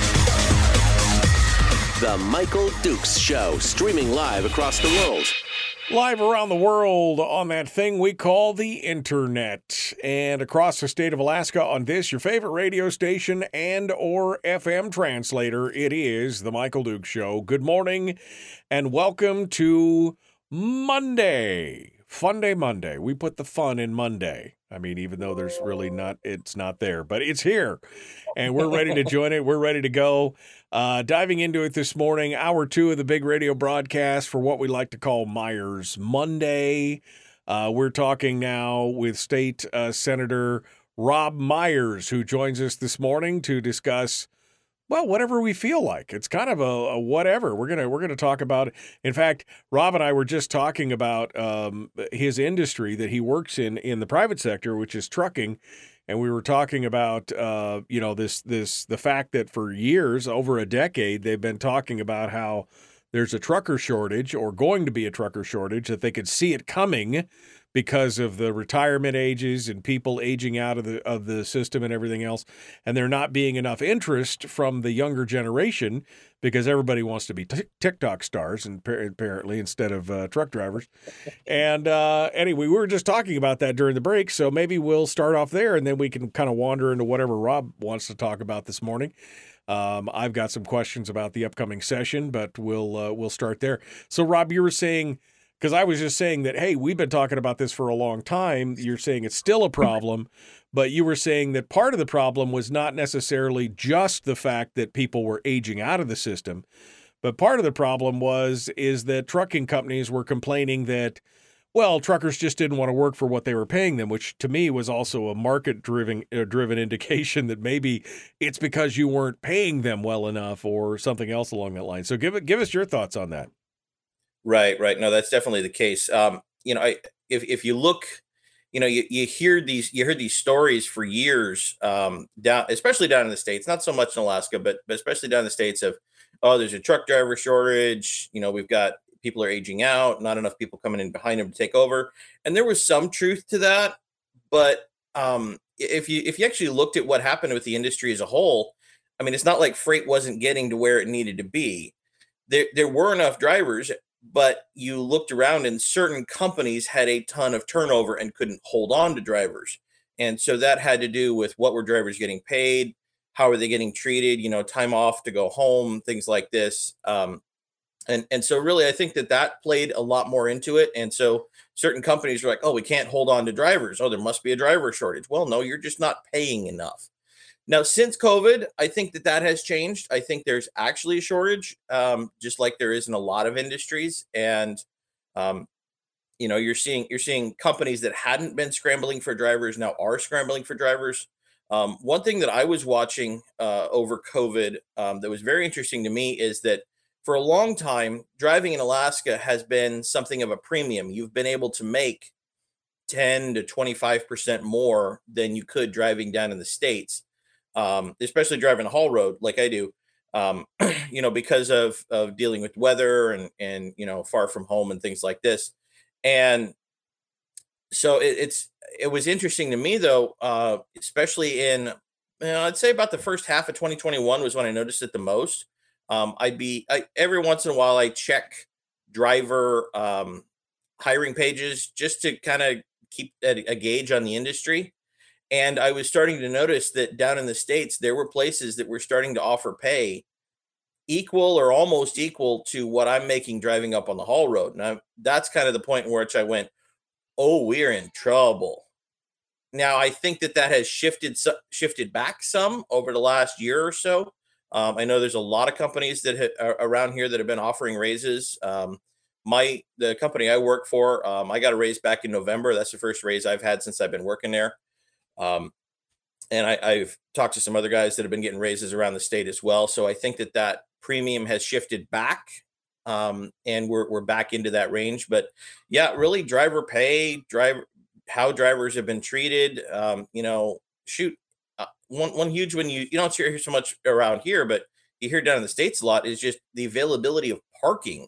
The Michael Dukes Show, streaming live across the world. Live around the world on that thing we call the internet and across the state of Alaska on this your favorite radio station and or FM translator it is the Michael Duke show. Good morning and welcome to Monday. Fun Day Monday. We put the fun in Monday. I mean even though there's really not it's not there, but it's here. And we're ready to join it. We're ready to go. Uh, diving into it this morning, hour two of the big radio broadcast for what we like to call Myers Monday. Uh, we're talking now with State uh, Senator Robb Myers, who joins us this morning to discuss. Well, whatever we feel like, it's kind of a, a whatever. We're gonna we're gonna talk about. It. In fact, Robb and I were just talking about um, his industry that he works in in the private sector, which is trucking, and we were talking about uh, you know this this the fact that for years over a decade they've been talking about how there's a trucker shortage or going to be a trucker shortage that they could see it coming because of the retirement ages and people aging out of the of the system and everything else and there not being enough interest from the younger generation because everybody wants to be t- TikTok stars and apparently instead of uh, truck drivers. And uh, anyway, we were just talking about that during the break, so maybe we'll start off there and then we can kind of wander into whatever Robb wants to talk about this morning. Um, I've got some questions about the upcoming session, but we'll uh, we'll start there. So, Robb, you were saying because I was just saying that hey, we've been talking about this for a long time. You're saying it's still a problem, but you were saying that part of the problem was not necessarily just the fact that people were aging out of the system, but part of the problem was is that trucking companies were complaining that well, truckers just didn't want to work for what they were paying them, which to me was also a market driven uh, driven indication that maybe it's because you weren't paying them well enough or something else along that line. So give it give us your thoughts on that. Right, right. No, that's definitely the case. Um, you know, I, if if you look, you know, you, you hear these you hear these stories for years um, down, especially down in the states. Not so much in Alaska, but but especially down in the states of, oh, there's a truck driver shortage. You know, we've got people are aging out, not enough people coming in behind them to take over. And there was some truth to that, but um, if you if you actually looked at what happened with the industry as a whole, I mean, it's not like freight wasn't getting to where it needed to be. There there were enough drivers, but you looked around and certain companies had a ton of turnover and couldn't hold on to drivers. And so that had to do with what were drivers getting paid, how are they getting treated, you know, time off to go home, things like this. Um, and and so really i think that that played a lot more into it. And so certain companies are like oh we can't hold on to drivers. Oh there must be a driver shortage. Well no you're just not paying enough now since covid i think that that has changed. I think there's actually a shortage um, just like there is in a lot of industries. And um, you know you're seeing you're seeing companies that hadn't been scrambling for drivers now are scrambling for drivers. Um, one thing that i was watching uh, over covid um, that was very interesting to me is that for a long time, driving in Alaska has been something of a premium. You've been able to make 10 to 25% more than you could driving down in the States, um, especially driving a haul road like I do, um, you know, because of, of dealing with weather and, and, you know, far from home and things like this. And so it, it's, it was interesting to me though, uh, especially in, you know, I'd say about the first half of 2021 was when I noticed it the most um, I'd be I, every once in a while I check driver um, hiring pages just to kind of keep a, a gauge on the industry. And I was starting to notice that down in the states there were places that were starting to offer pay equal or almost equal to what I'm making driving up on the haul road. Now that's kind of the point in which I went, "Oh, we're in trouble." Now I think that that has shifted shifted back some over the last year or so. Um, I know there's a lot of companies that ha- are around here that have been offering raises. Um, my the company I work for, um, I got a raise back in November. That's the first raise I've had since I've been working there. Um, and I, I've talked to some other guys that have been getting raises around the state as well. So I think that that premium has shifted back, um, and we're we're back into that range. But yeah, really, driver pay, driver how drivers have been treated. Um, you know, shoot, uh, one one huge one you you don't hear so much around here, but you hear down in the states a lot is just the availability of parking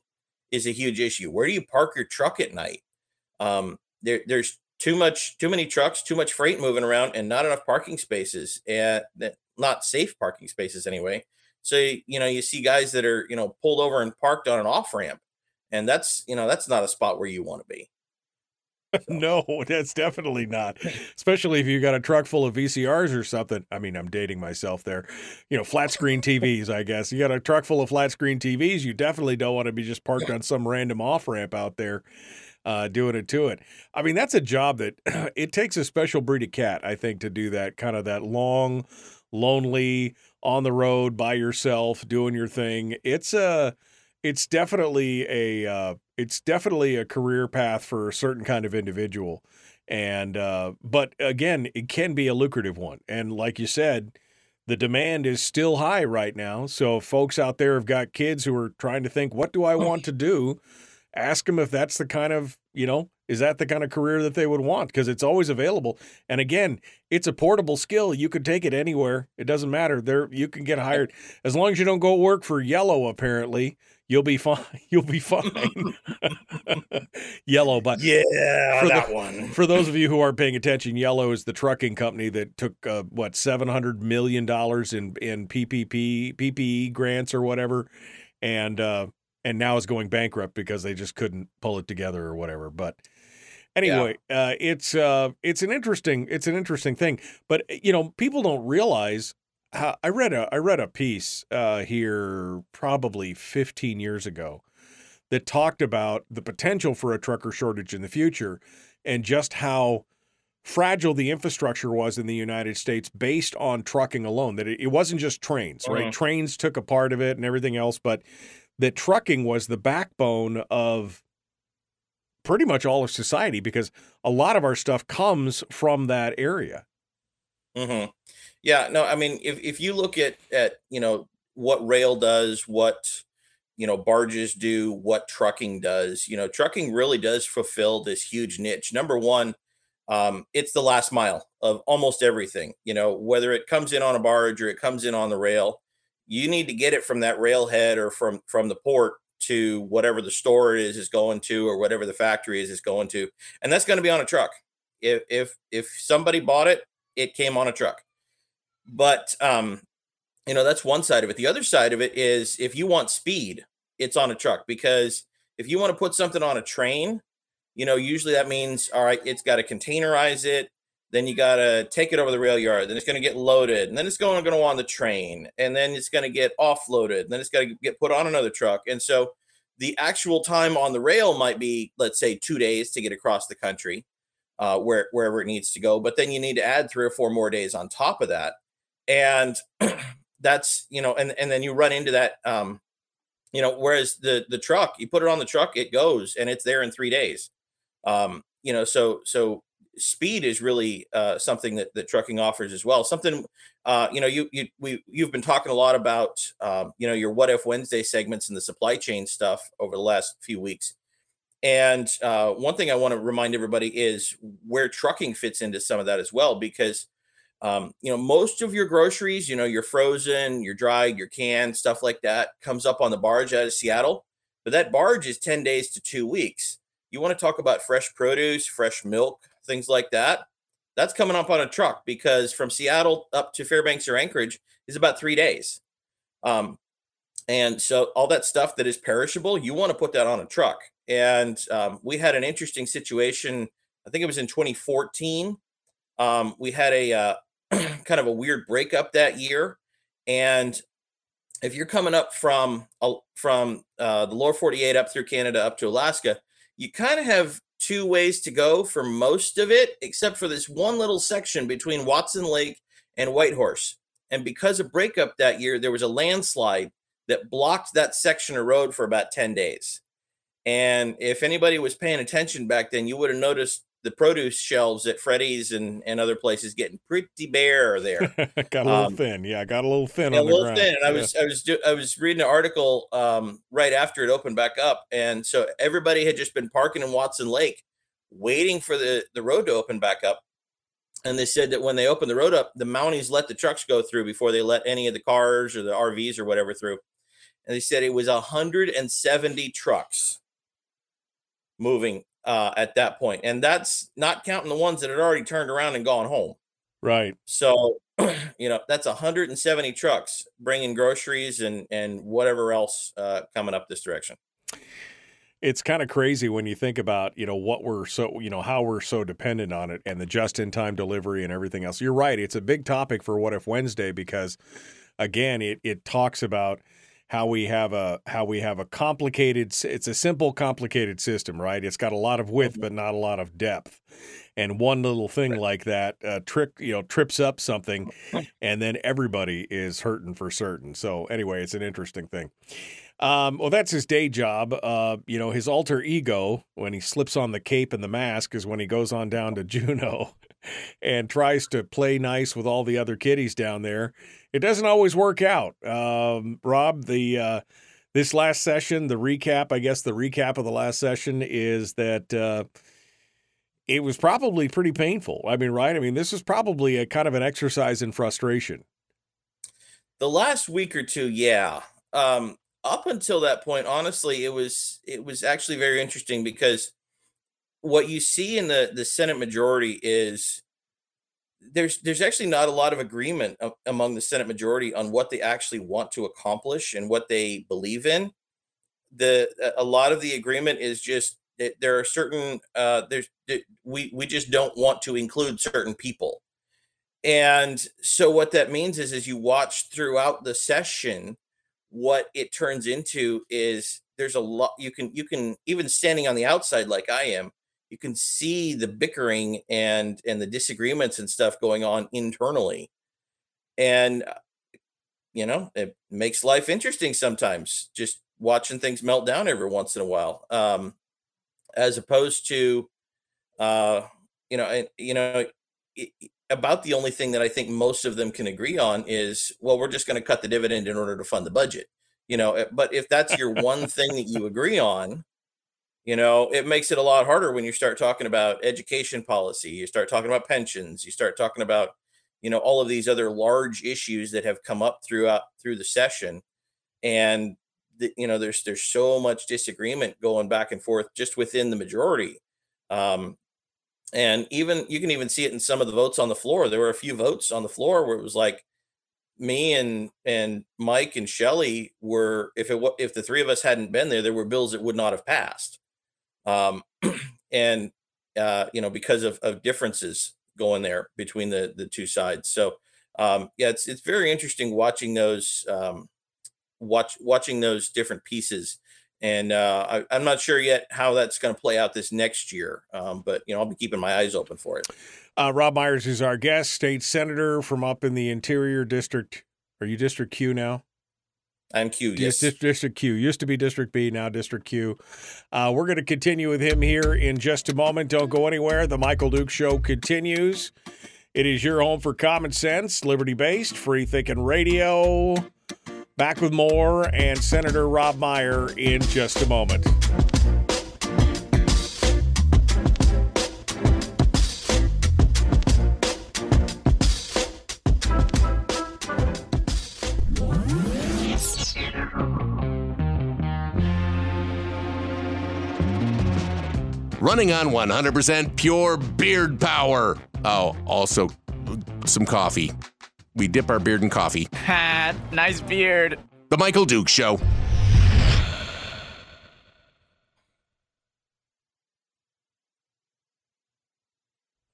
is a huge issue. Where do you park your truck at night? Um, there, there's too much, too many trucks, too much freight moving around, and not enough parking spaces, and not safe parking spaces anyway. So you know, you see guys that are you know pulled over and parked on an off ramp, and that's you know that's not a spot where you want to be. no, that's definitely not. Especially if you got a truck full of VCRs or something. I mean, I'm dating myself there. You know, flat screen TVs, I guess. You got a truck full of flat screen TVs, you definitely don't want to be just parked on some random off ramp out there uh, doing it to it. I mean, that's a job that it takes a special breed of cat, I think, to do that kind of that long, lonely, on the road by yourself, doing your thing. It's a, it's definitely a, uh, it's definitely a career path for a certain kind of individual. And, uh, but again, it can be a lucrative one. And like you said, the demand is still high right now. So folks out there have got kids who are trying to think, what do I want to do? Ask them if that's the kind of, you know, is that the kind of career that they would want? Because it's always available. And again, it's a portable skill. You could take it anywhere. It doesn't matter. There you can get hired. As long as you don't go work for Yellow, apparently, you'll be fine. You'll be fine. Yellow, but yeah, for that the, one. For those of you who aren't paying attention, Yellow is the trucking company that took uh, what seven hundred million dollars in in PPP PPE grants or whatever, and uh, and now is going bankrupt because they just couldn't pull it together or whatever. But anyway, yeah. uh, it's uh, it's an interesting it's an interesting thing. But you know, people don't realize. How, I read a I read a piece uh, here probably 15 years ago that talked about the potential for a trucker shortage in the future and just how fragile the infrastructure was in the United States based on trucking alone. That it, it wasn't just trains, right? Mm-hmm. Trains took a part of it and everything else, but that trucking was the backbone of pretty much all of society because a lot of our stuff comes from that area. Mm-hmm. Yeah, no, I mean, if, if you look at at you know what rail does, what you know barges do, what trucking does, you know, trucking really does fulfill this huge niche. Number one, um, it's the last mile of almost everything. You know, whether it comes in on a barge or it comes in on the rail, you need to get it from that railhead or from from the port to whatever the store is is going to or whatever the factory is is going to and that's going to be on a truck. If if if somebody bought it it came on a truck. But um you know that's one side of it. The other side of it is if you want speed it's on a truck because if you want to put something on a train you know usually that means all right it's got to containerize it then you got to take it over the rail yard. Then it's to get loaded. And then it's going to go on the train. And then it's to get offloaded. And then it's to get put on another truck. And so the actual time on the rail might be, let's say, two days to get across the country, uh, where, wherever it needs to go. But then you need to add three or four more days on top of that. And that's, you know, and, and then you run into that, um, you know, whereas the, the truck, you put it on the truck, it goes and it's there in three days. Um, you know, so, so speed is really uh, something that, that trucking offers as well. Something, uh, you know, you you we you've been talking a lot about, um, you know, your What If Wednesday segments and the supply chain stuff over the last few weeks. And uh, one thing I want to remind everybody is where trucking fits into some of that as well, because um, you know most of your groceries, you know, your frozen, your dried, your canned stuff like that comes up on the barge out of Seattle, but that barge is ten days to two weeks. You want to talk about fresh produce, fresh milk, things like that, that's coming up on a truck because from Seattle up to Fairbanks or Anchorage is about three days. Um, and so all that stuff that is perishable, you want to put that on a truck. And um, we had an interesting situation. I think it was in 2014. Um, we had a uh, kind of a weird breakup that year, and if you're coming up from uh, from uh, the lower 48 up through Canada up to Alaska, you kind of have two ways to go for most of it, except for this one little section between Watson Lake and Whitehorse. And because of breakup that year, there was a landslide that blocked that section of road for about 10 days. And if anybody was paying attention back then, you would have noticed the produce shelves at Freddy's and, and other places getting pretty bare there. got a little um, thin. Yeah, got a little thin. a little ground. thin. And yeah. I was I was I was reading an article um, right after it opened back up, and so everybody had just been parking in Watson Lake, waiting for the the road to open back up. And they said that when they opened the road up, the Mounties let the trucks go through before they let any of the cars or the RVs or whatever through. And they said it was 170 trucks moving uh, at that point, and that's not counting the ones that had already turned around and gone home. Right. So, you know, that's 170 trucks bringing groceries and and whatever else uh, coming up this direction. It's kind of crazy when you think about you know what we're so you know how we're so dependent on it and the just in time delivery and everything else. You're right. It's a big topic for What If Wednesday because again, it it talks about how we have a how we have a complicated it's a simple complicated system right? It's got a lot of width mm-hmm. but not a lot of depth. And one little thing like that uh, trick you know trips up something and then everybody is hurting for certain. So anyway it's an interesting thing. Um, well that's his day job. Uh, you know his alter ego when he slips on the cape and the mask is when he goes on down to juneau and tries to play nice with all the other kiddies down there it doesn't always work out. Um, Robb, the uh, this last session, the recap, I guess the recap of the last session is that uh, it was probably pretty painful. I mean, right? I mean, this was probably a kind of an exercise in frustration. The last week or two, yeah. Um, up until that point, honestly, it was it was actually very interesting because what you see in the the Senate majority is there's there's actually not a lot of agreement among the Senate majority on what they actually want to accomplish and what they believe in. The a lot of the agreement is just that there are certain uh, there's we we just don't want to include certain people, and so what that means is as you watch throughout the session, what it turns into is there's a lot you can you can even standing on the outside like I am you can see the bickering and and the disagreements and stuff going on internally. And uh, you know it makes life interesting sometimes just watching things melt down every once in a while um as opposed to uh you know and you know it, about the only thing that i think most of them can agree on is well we're just going to cut the dividend in order to fund the budget you know eh, but if that's your one thing that you agree on you know it makes it a lot harder when you start talking about education policy you start talking about pensions you start talking about you know all of these other large issues that have come up throughout through the session. And the, you know there's there's so much disagreement going back and forth just within the majority. Um and even you can even see it in some of the votes on the floor. There were a few votes on the floor where it was like me and and Mike and Shelley were if it if the three of us hadn't been there there were bills that would not have passed um, and uh, you know because of, of differences going there between the the two sides. So um, yeah, it's it's very interesting watching those um, watch watching those different pieces. And uh, I, am not sure yet how that's going to play out this next year, um, but you know I'll be keeping my eyes open for it. Uh, Robb Myers is our guest, state senator from up in the Interior District. Are you District Q now? I'm Q. Yes. District Q. Used to be District B, now District Q. Uh, we're going to continue with him here in just a moment. Don't go anywhere. The Michael Duke Show continues. It is your home for common sense, liberty based, free thinking radio. Back with more and Senator Robb Meyer in just a moment. Running on 100% pure beard power. Oh, also some coffee. We dip our beard in coffee. Ha, nice beard. The Michael Duke Show.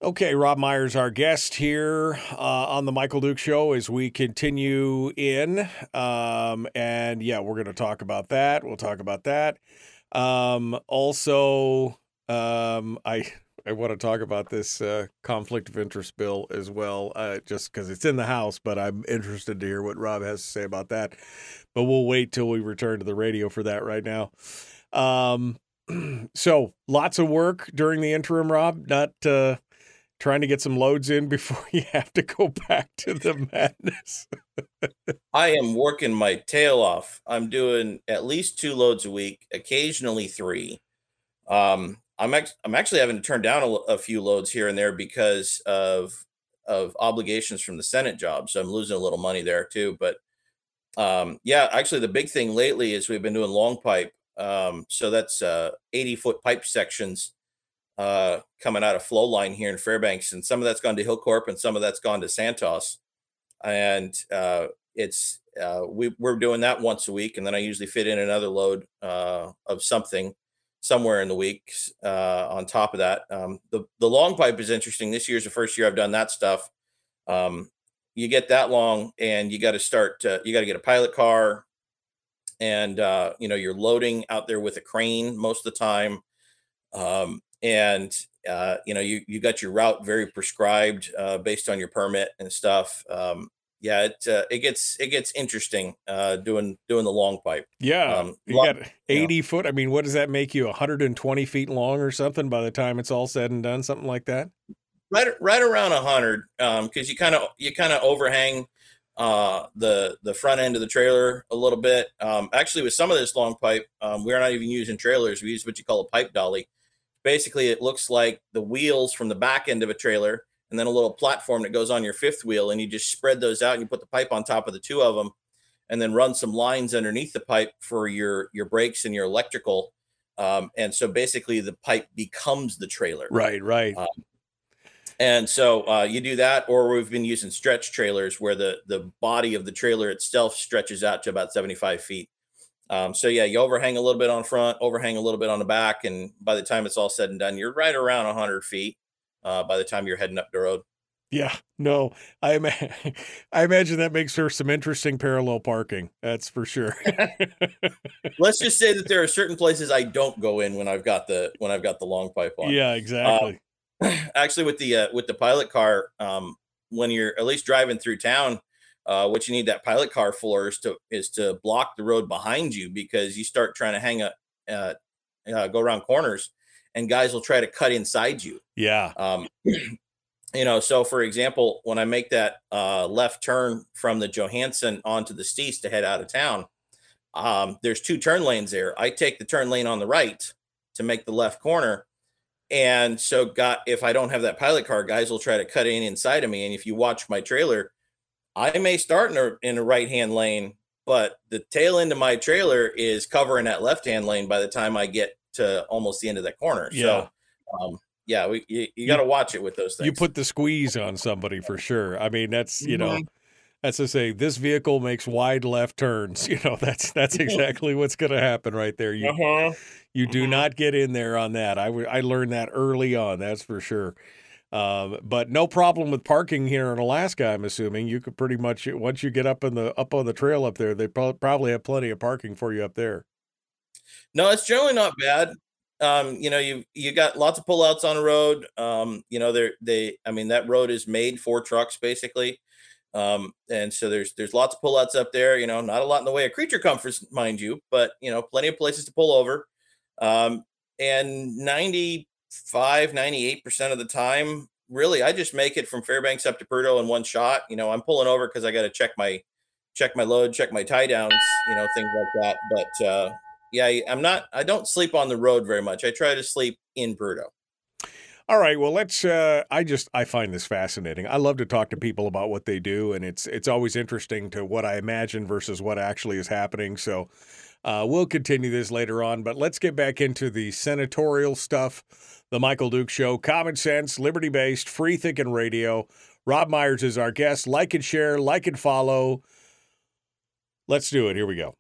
Okay, Robb Myers, our guest here uh, on the Michael Duke Show as we continue in. Um, and yeah, we're going to talk about that. We'll talk about that. Um, also, um, I I want to talk about this uh, conflict of interest bill as well, uh, just because it's in the House. But I'm interested to hear what Robb has to say about that. But we'll wait till we return to the radio for that right now. Um, so lots of work during the interim, Robb. Not uh, trying to get some loads in before you have to go back to the madness. I am working my tail off. I'm doing at least two loads a week, occasionally three. Um, I'm ex- I'm actually having to turn down a, a, few loads here and there because of of obligations from the Senate job. So I'm losing a little money there too. But um, yeah, actually, the big thing lately is we've been doing long pipe. Um, so that's uh, 80 foot pipe sections uh, coming out of Flowline here in Fairbanks, and some of that's gone to Hilcorp, and some of that's gone to Santos. And uh, it's uh, we, we're doing that once a week, and then I usually fit in another load uh, of something somewhere in the week uh, on top of that. Um, the the long pipe is interesting. This year's the first year I've done that stuff. Um, you get that long, and you got to start. Uh, you got to get a pilot car, and uh, you know you're loading out there with a crane most of the time, um, and uh, you know you you got your route very prescribed uh, based on your permit and stuff. Yeah, it uh, it gets it gets interesting uh, doing doing the long pipe. Yeah, um, you lot, got eighty you know. foot. I mean, what does that make you? One hundred and twenty feet long or something by the time it's all said and done, something like that. Right, right around a hundred, because um, you kind of you kind of overhang uh, the the front end of the trailer a little bit. Um, actually, with some of this long pipe, um, we're not even using trailers. We use what you call a pipe dolly. Basically, it looks like the wheels from the back end of a trailer and then a little platform that goes on your fifth wheel and you just spread those out and you put the pipe on top of the two of them and then run some lines underneath the pipe for your your brakes and your electrical um, and so basically the pipe becomes the trailer. Right right. Um, and so uh, you do that or we've been using stretch trailers where the the body of the trailer itself stretches out to about 75 feet. Um, so yeah you overhang a little bit on front overhang a little bit on the back and by the time it's all said and done you're right around 100 feet uh, by the time you're heading up the road. Yeah, no, I ima- I imagine that makes for some interesting parallel parking. That's for sure. Let's just say that there are certain places I don't go in when I've got the when I've got the long pipe on. Yeah, exactly. Uh, actually, with the uh, with the pilot car, um, when you're at least driving through town, uh, what you need that pilot car for is to is to block the road behind you because you start trying to hang a uh, uh, go around corners and guys will try to cut inside you. Yeah. Um, you know, so for example, when I make that uh, left turn from the Johansen onto the Steese to head out of town, um, there's two turn lanes there. I take the turn lane on the right to make the left corner. And so, got if I don't have that pilot car, guys will try to cut in inside of me. And if you watch my trailer, I may start in a, in a right hand lane, but the tail end of my trailer is covering that left hand lane by the time I get to almost the end of that corner. Yeah. So, um, yeah, we, you, you got to watch it with those things. You put the squeeze on somebody for sure. I mean, that's you know, mm-hmm. that's to say, this vehicle makes wide left turns. You know, that's that's exactly what's going to happen right there. You uh-huh. you do uh-huh. not get in there on that. I I learned that early on. That's for sure. Um, but no problem with parking here in Alaska. I'm assuming you could pretty much once you get up in the up on the trail up there, they pro- probably have plenty of parking for you up there. No, it's generally not bad. Um, you know, you you got lots of pullouts on the road. Um, you know, they're they I mean that road is made for trucks basically. Um, and so there's there's lots of pullouts up there, you know, not a lot in the way of creature comforts, mind you, but you know, plenty of places to pull over. Um, and 95, 98% of the time, really, I just make it from Fairbanks up to Prudhoe in one shot. You know, I'm pulling over because I got to check my check my load, check my tie downs, you know, things like that. But uh, yeah, I'm not. I don't sleep on the road very much. I try to sleep in Prudhoe. All right. Well, let's. Uh, I just I find this fascinating. I love to talk to people about what they do, and it's it's always interesting to what I imagine versus what actually is happening. So. Uh, we'll continue this later on, but let's get back into the senatorial stuff. The Michael Duke Show, common sense, liberty based, free thinking radio. Robb Myers is our guest. Like and share, like and follow. Let's do it. Here we go.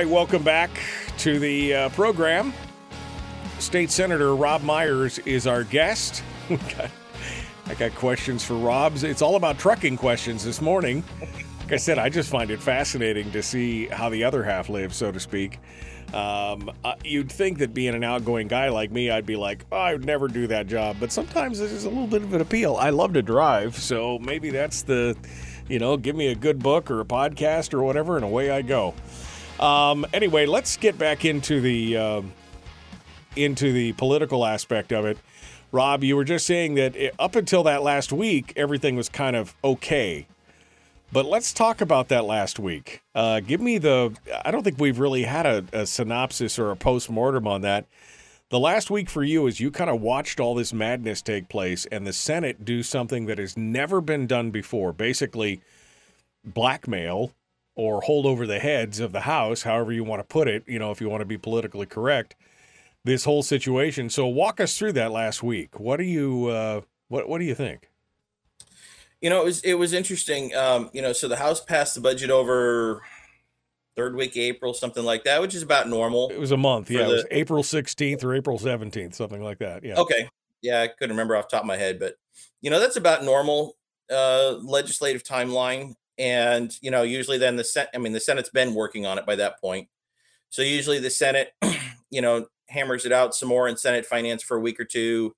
Right, welcome back to the uh, program. State Senator Robb Myers is our guest. I got questions for Robb's. It's all about trucking questions this morning like I said, I just find it fascinating to see how the other half lives, so to speak. Um, uh, you'd think that being an outgoing guy like me, I'd be like, oh, I would never do that job. But sometimes there's a little bit of an appeal. I love to drive, so maybe that's the, you know, give me a good book or a podcast or whatever, and away I go. Um, anyway, let's get back into the um, into the political aspect of it. Robb, you were just saying that it, up until that last week, everything was kind of okay. But let's talk about that last week. Uh, give me the. I don't think we've really had a, a synopsis or a post mortem on that. The last week for you is you kind of watched all this madness take place and the Senate do something that has never been done before. Basically, blackmail or hold over the heads of the House, however you want to put it, you know, if you want to be politically correct, this whole situation. So walk us through that last week. What do you uh, what what do you think? You know, it was it was interesting. Um, you know, so the House passed the budget over third week of April, something like that, which is about normal. It was a month. Yeah, it was April 16th or April 17th, something like that. Yeah. Okay. Yeah, I couldn't remember off the top of my head, but you know, that's about normal uh legislative timeline. And you know, usually then the Senate I mean the Senate's been working on it by that point. So usually the Senate, you know, hammers it out some more in Senate finance for a week or two,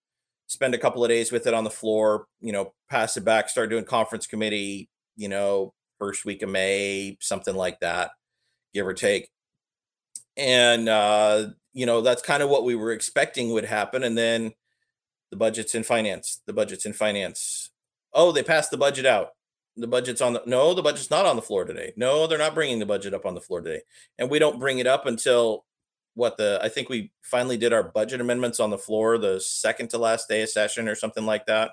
spend a couple of days with it on the floor, you know, pass it back, start doing conference committee, you know, first week of May, something like that, give or take. And uh, you know, that's kind of what we were expecting would happen. And then the budget's in finance. The budget's in finance. Oh, they passed the budget out. The budget's on the no, the budget's not on the floor today. No, they're not bringing the budget up on the floor today. And we don't bring it up until what the I think we finally did our budget amendments on the floor the second to last day of session or something like that.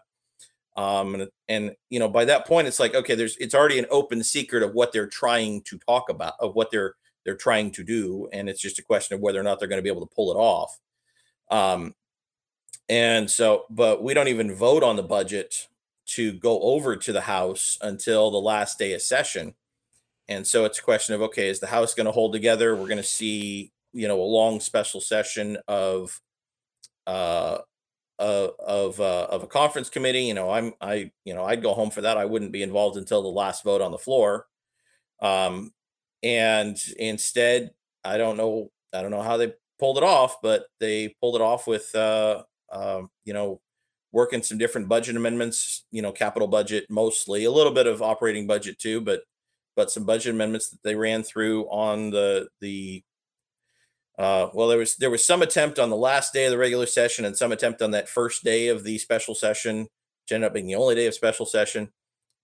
Um and, and you know by that point it's like okay there's it's already an open secret of what they're trying to talk about of what they're they're trying to do and it's just a question of whether or not they're going to be able to pull it off. Um and so but we don't even vote on the budget to go over to the house until the last day of session. And so it's a question of okay, is the House going to hold together? We're going to see, you know, a long special session of uh of of, uh, of a conference committee. You know, I'm I you know I'd go home for that. I wouldn't be involved until the last vote on the floor. Um, and instead, I don't know I don't know how they pulled it off, but they pulled it off with uh, um, you know working some different budget amendments. You know, capital budget mostly, a little bit of operating budget too, but but some budget amendments that they ran through on the the uh, well, there was there was some attempt on the last day of the regular session and some attempt on that first day of the special session, which ended up being the only day of special session,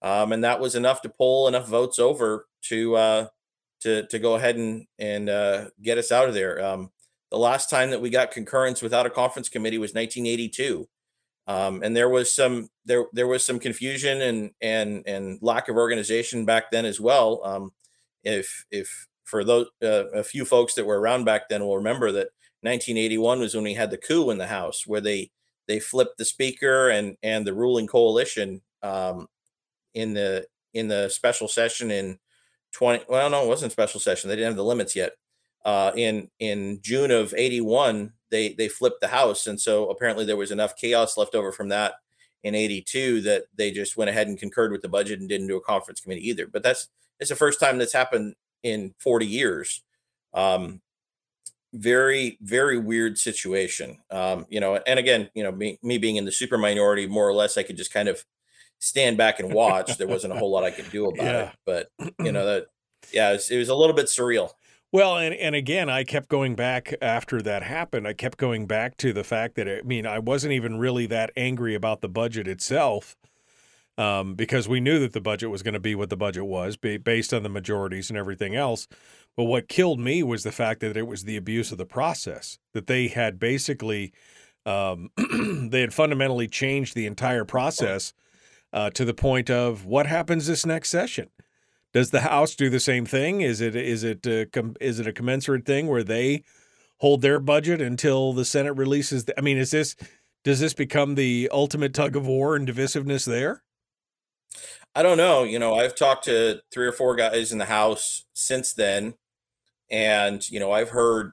um, and that was enough to pull enough votes over to uh, to to go ahead and and uh, get us out of there. Um, the last time that we got concurrence without a conference committee was 1982, um, and there was some there there was some confusion and and and lack of organization back then as well. Um, if if for those uh, a few folks that were around back then will remember that 1981 was when we had the coup in the House, where they they flipped the speaker and and the ruling coalition um, in the in the special session in 20. Well, no, it wasn't special session. They didn't have the limits yet. Uh, in in June of 81, they they flipped the House, and so apparently there was enough chaos left over from that in 82 that they just went ahead and concurred with the budget and didn't do a conference committee either. But that's it's the first time that's happened in 40 years. Um, very, very weird situation. Um, you know, and again, you know, me, me being in the super minority, more or less, I could just kind of stand back and watch. there wasn't a whole lot I could do about Yeah. it, but you know that, yeah, it was, it was a little bit surreal. Well, and, and again, I kept going back after that happened. I kept going back to the fact that, I mean, I wasn't even really that angry about the budget itself um, because we knew that the budget was going to be what the budget was based on the majorities and everything else. But what killed me was the fact that it was the abuse of the process, that they had basically, um, they had fundamentally changed the entire process uh, to the point of what happens this next session. Does the House do the same thing? Is it is it uh, com- is it a commensurate thing where they hold their budget until the Senate releases? The, I mean, is this does this become the ultimate tug of war and divisiveness there? I don't know. You know, I've talked to three or four guys in the house since then, and you know, I've heard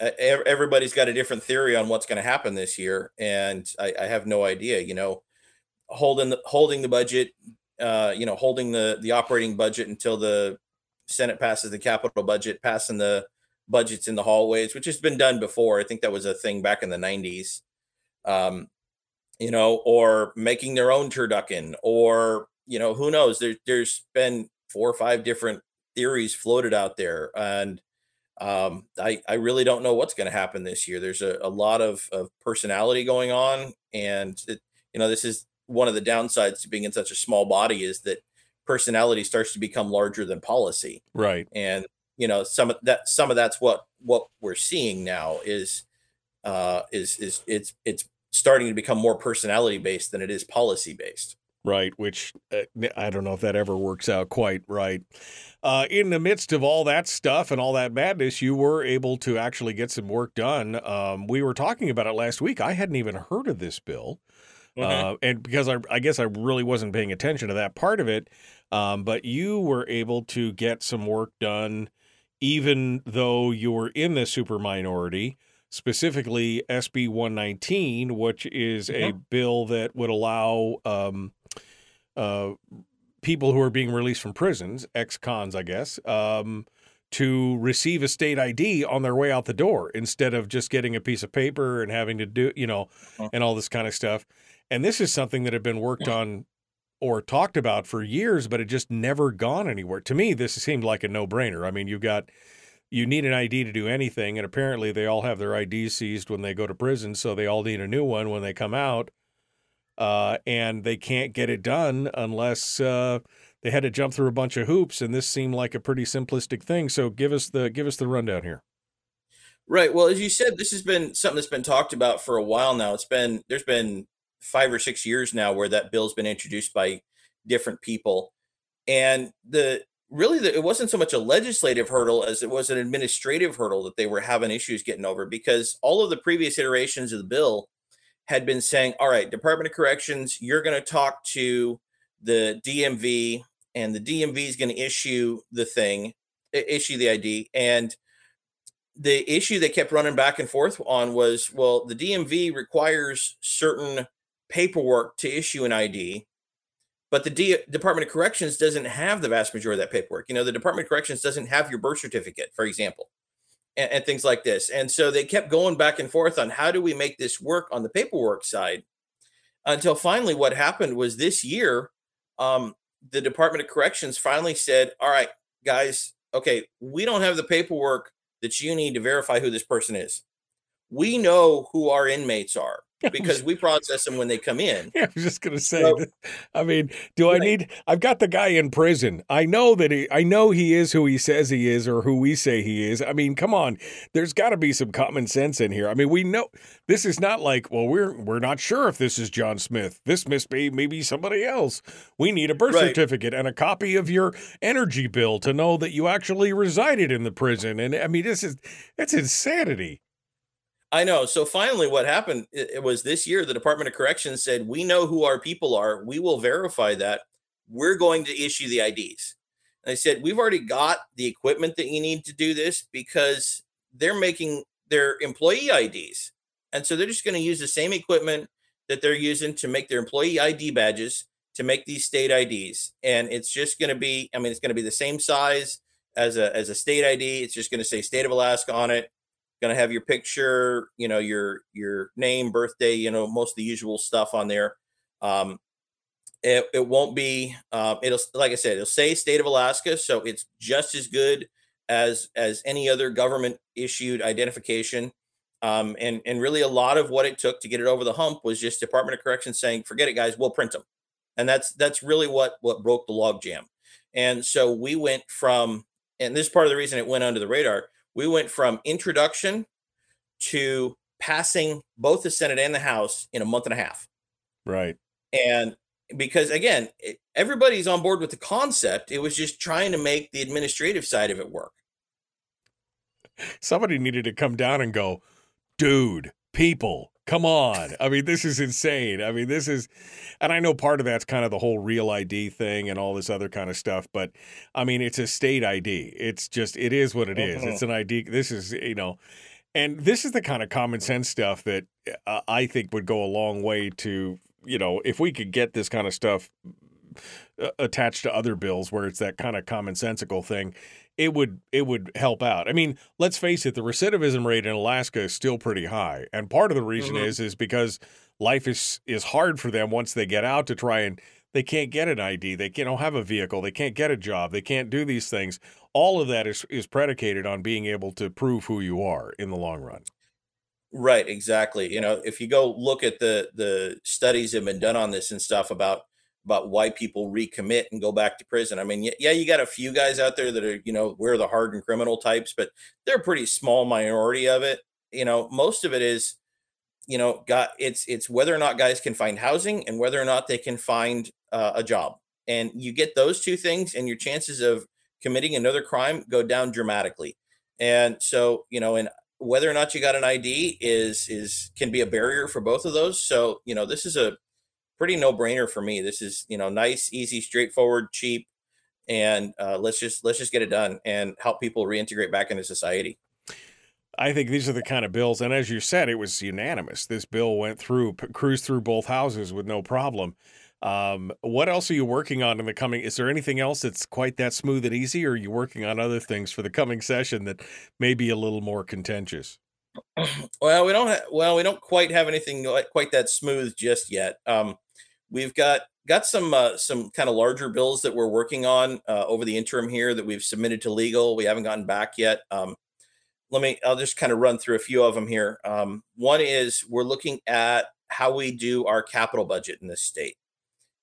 everybody's got a different theory on what's going to happen this year, and I, I have no idea. You know, holding the, holding the budget, uh, you know, holding the the operating budget until the Senate passes the capital budget, passing the budgets in the hallways, which has been done before. I think that was a thing back in the 90s. Um, you know, or making their own turducken, or you know, who knows? There, there's been four or five different theories floated out there, and um, I, I really don't know what's going to happen this year. There's a, a lot of, of personality going on, and it, you know, this is one of the downsides to being in such a small body is that personality starts to become larger than policy. Right. And you know, some of that some of that's what what we're seeing now is uh is is it's it's starting to become more personality based than it is policy based. Right, which uh, I don't know if that ever works out quite right. Uh, in the midst of all that stuff and all that madness, you were able to actually get some work done. Um, we were talking about it last week. I hadn't even heard of this bill. Mhm. Uh, and because I, I guess I really wasn't paying attention to that part of it, um, but you were able to get some work done, even though you were in the super minority, specifically SB 119, which is a bill that would allow um, uh, people who are being released from prisons, ex cons, I guess, um, to receive a state ID on their way out the door instead of just getting a piece of paper and having to do, you know, and all this kind of stuff. And this is something that had been worked on or talked about for years, but it just never gone anywhere. To me, this seemed like a no brainer. I mean, you've got, you need an ID to do anything, and apparently they all have their IDs seized when they go to prison, so they all need a new one when they come out. Uh, and they can't get it done unless uh, they had to jump through a bunch of hoops. And this seemed like a pretty simplistic thing. So give us the give us the rundown here. Right. Well, as you said, this has been something that's been talked about for a while now. It's been there's been five or six years now where that bill's been introduced by different people, and the really the, it wasn't so much a legislative hurdle as it was an administrative hurdle that they were having issues getting over because all of the previous iterations of the bill had been saying, all right, Department of Corrections, you're going to talk to the DMV, and the DMV is going to issue the thing, issue the ID, and the issue they kept running back and forth on was well the DMV requires certain paperwork to issue an ID but the D- Department of Corrections doesn't have the vast majority of that paperwork. You know the Department of Corrections doesn't have your birth certificate for example and, and things like this. And so they kept going back and forth on how do we make this work on the paperwork side until finally what happened was this year um, the Department of Corrections finally said all right guys okay we don't have the paperwork that you need to verify who this person is. We know who our inmates are because we process them when they come in. Yeah, I was just gonna say. So- I mean, do I need? I've got the guy in prison. I know that he. I know he is who he says he is, or who we say he is. I mean, come on. There's got to be some common sense in here. I mean, we know this is not like. Well, we're we're not sure if this is John Smith. This must be maybe somebody else. We need a birth Right. certificate and a copy of your energy bill to know that you actually resided in the prison. And I mean, this is that's insanity. I know. So finally, what happened it, was this year the Department of Corrections said, We know who our people are. We will verify that. We're going to issue the IDs. And I said, We've already got the equipment that you need to do this because they're making their employee IDs. And so they're just going to use the same equipment that they're using to make their employee ID badges to make these state IDs. And it's just going to be, I mean, it's going to be the same size as a as a state ID. It's just going to say state of Alaska on it going to have your picture, you know, your your name, birthday, you know, most of the usual stuff on there. Um, it, it won't be. Um, it'll like I said, it'll say state of Alaska, so it's just as good as as any other government issued identification. Um, and and really, a lot of what it took to get it over the hump was just Department of Corrections saying, "Forget it, guys, we'll print them," and that's that's really what what broke the logjam. And so we went from, and this is part of the reason it went under the radar we went from introduction to passing both the Senate and the House in a month and a half. Right. And because again, it, everybody's on board with the concept, it was just trying to make the administrative side of it work. somebody needed to come down and go, dude, people, come on. I mean, this is insane. I mean, this is, and I know part of that's kind of the whole real ID thing and all this other kind of stuff, but I mean, it's a state ID. It's just, it is what it is. It's an ID. This is, you know, and this is the kind of common sense stuff that uh, I think would go a long way to, you know, if we could get this kind of stuff uh, attached to other bills where it's that kind of commonsensical thing, it would it would help out. I mean, let's face it, the recidivism rate in Alaska is still pretty high, and part of the reason Mhm. is is because life is is hard for them once they get out to try and they can't get an ID, they can't don't have a vehicle, they can't get a job, they can't do these things. All of that is is predicated on being able to prove who you are in the long run. Right, exactly. You know, if you go look at the the studies that have been done on this and stuff about about why people recommit and go back to prison. I mean, yeah, you got a few guys out there that are, you know, we're the hardened criminal types, but they're a pretty small minority of it. You know, most of it is, you know, got it's it's whether or not guys can find housing and whether or not they can find uh, a job. And you get those two things, and your chances of committing another crime go down dramatically. And so, you know, and whether or not you got an ID is is can be a barrier for both of those. So, you know, this is a pretty no brainer for me. This is you know nice, easy, straightforward, cheap, and uh, let's just let's just get it done and help people reintegrate back into society. I think these are the kind of bills, and as you said, it was unanimous. This bill went through, cruised through both houses with no problem. Um, what else are you working on in the coming? Is there anything else that's quite that smooth and easy, or are you working on other things for the coming session that may be a little more contentious? Well, we don't ha- well we don't quite have anything like quite that smooth just yet. Um, we've got got some uh, some kind of larger bills that we're working on uh, over the interim here that we've submitted to legal. We haven't gotten back yet. Um, let me I'll just kind of run through a few of them here. Um, one is we're looking at how we do our capital budget in this state.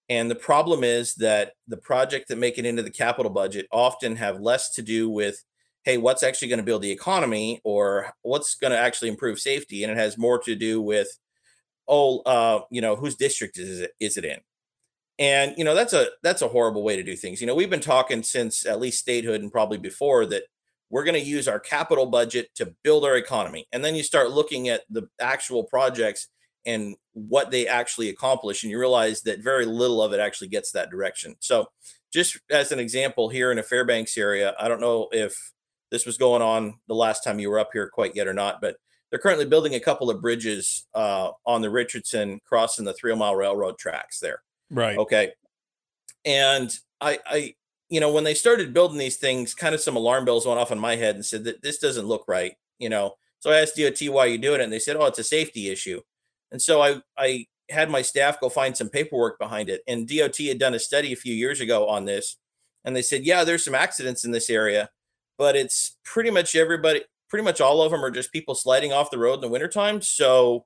And the problem is that the project that make it into the capital budget often have less to do with hey, what's actually going to build the economy or what's going to actually improve safety, and it has more to do with oh, uh, you know, whose district is it is it in? And you know, that's a that's a horrible way to do things. You know, we've been talking since at least statehood and probably before that we're going to use our capital budget to build our economy. And then you start looking at the actual projects and what they actually accomplish and you realize that very little of it actually gets that direction. So, just as an example here in the Fairbanks area, I don't know if this was going on the last time you were up here quite yet or not, but they're currently building a couple of bridges uh, on the Richardson crossing the three mile railroad tracks there. Right. Okay. And I, I, you know, when they started building these things, kind of some alarm bells went off in my head and said that this doesn't look right, you know. So I asked DOT why you're doing it, and they said, "Oh, it's a safety issue." And so I, I had my staff go find some paperwork behind it. And DOT had done a study a few years ago on this, and they said, "Yeah, there's some accidents in this area, but it's pretty much everybody, pretty much all of them are just people sliding off the road in the wintertime. So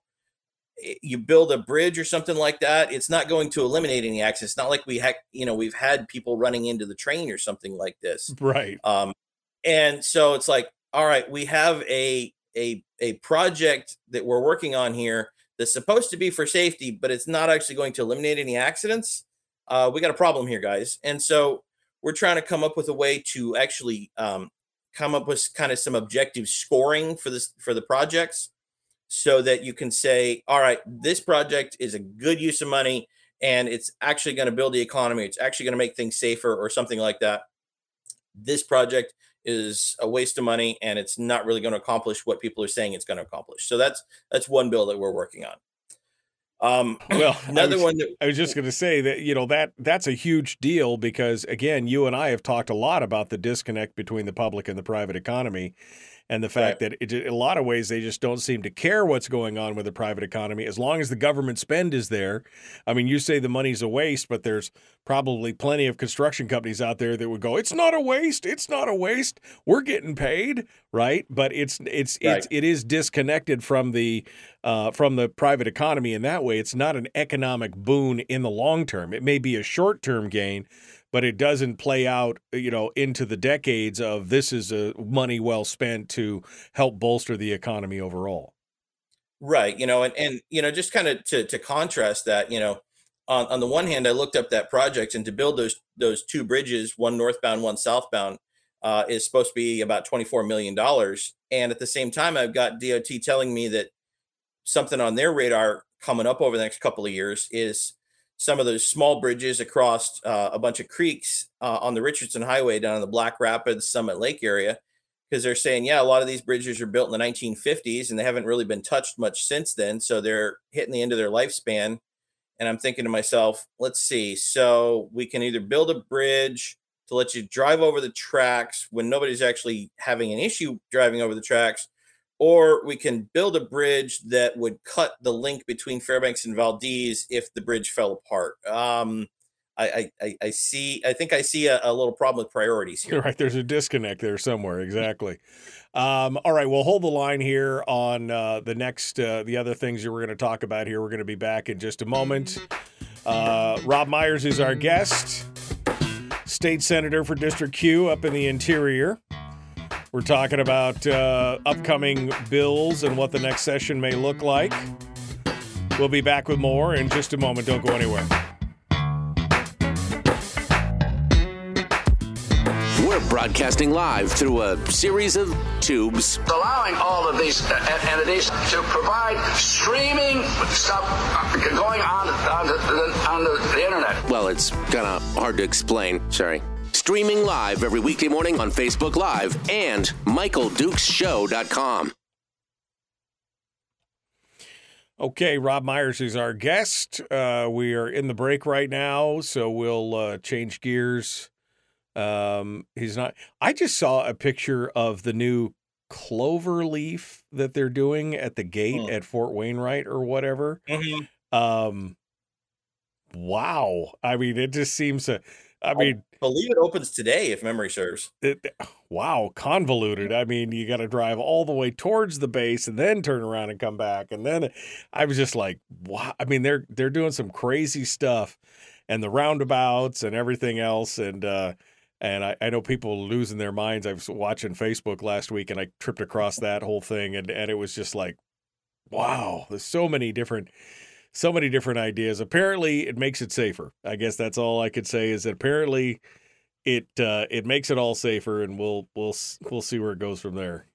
you build a bridge or something like that, it's not going to eliminate any accidents. It's not like we had, you know, we've had people running into the train or something like this. Right. Um, and so it's like, all right, we have a a a project that we're working on here that's supposed to be for safety, but it's not actually going to eliminate any accidents. Uh, we got a problem here, guys. And so we're trying to come up with a way to actually um, come up with kind of some objective scoring for this for the projects, so that you can say, all right, this project is a good use of money and it's actually going to build the economy. It's actually going to make things safer or something like that this project is a waste of money and it's not really going to accomplish what people are saying it's going to accomplish. So that's that's one bill that we're working on. Um, Well, I another was- one that I was just going to say that you know that that's a huge deal because again, you and I have talked a lot about the disconnect between the public and the private economy, and the fact that it, in a lot of ways they just don't seem to care what's going on with the private economy as long as the government spend is there. I mean, you say the money's a waste, but there's probably plenty of construction companies out there that would go, "It's not a waste. It's not a waste. We're getting paid, right?" But it's it's it's it is disconnected from the uh, from the private economy in that way. It's not an economic boon in the long term. It may be a short term gain, but it doesn't play out, you know, into the decades of this is a money well spent to help bolster the economy overall. Right. You know, and and you know, just kind of to to contrast that, you know, on on the one hand, I looked up that project and to build those those two bridges, one northbound, one southbound, uh, is supposed to be about twenty four million dollars. And at the same time, I've got DOT telling me that something on their radar coming up over the next couple of years is some of those small bridges across uh, a bunch of creeks uh, on the Richardson Highway down in the Black Rapids Summit Lake area because they're saying, yeah, a lot of these bridges are built in the 1950s and they haven't really been touched much since then. So they're hitting the end of their lifespan. and I'm thinking to myself, let's see. So we can either build a bridge to let you drive over the tracks when nobody's actually having an issue driving over the tracks, or we can build a bridge that would cut the link between Fairbanks and Valdez if the bridge fell apart. Um, I, I, I see. I think I see a, a, little problem with priorities here. Right, there's a disconnect there somewhere. Exactly. Um, all right, we'll hold the line here on uh, the next, uh, the other things that we're going to talk about here. We're going to be back in just a moment. Uh, Robb Myers is our guest, state senator for District Q up in the interior. We're talking about uh, upcoming bills and what the next session may look like. We'll be back with more in just a moment. Don't go anywhere. We're broadcasting live through a series of tubes. Allowing all of these uh, entities to provide streaming stuff uh, going on on the, on the internet. Well, it's kind of hard to explain. Sorry streaming live every weekday morning on Facebook Live and MichaelDukesShow.com. Okay, Robb Myers is our guest. Uh, we are in the break right now, so we'll uh, change gears. Um, he's not. I just saw a picture of the new clover leaf that they're doing at the gate hmm. at Fort Wainwright or whatever. Mm-hmm. Um, wow. I mean, it just seems to. I mean, I believe it opens today, if memory serves. It, wow, convoluted. I mean, you got to drive all the way towards the base and then turn around and come back. And then I was just like, wow. I mean, they're they're doing some crazy stuff, and the roundabouts and everything else. And uh, and I, I know people losing their minds. I was watching Facebook last week, and I tripped across that whole thing, and and it was just like, wow. There's so many different so many different ideas. Apparently, it makes it safer. I guess that's all I could say is that apparently it uh, it makes it all safer, and we'll we'll we'll see where it goes from there.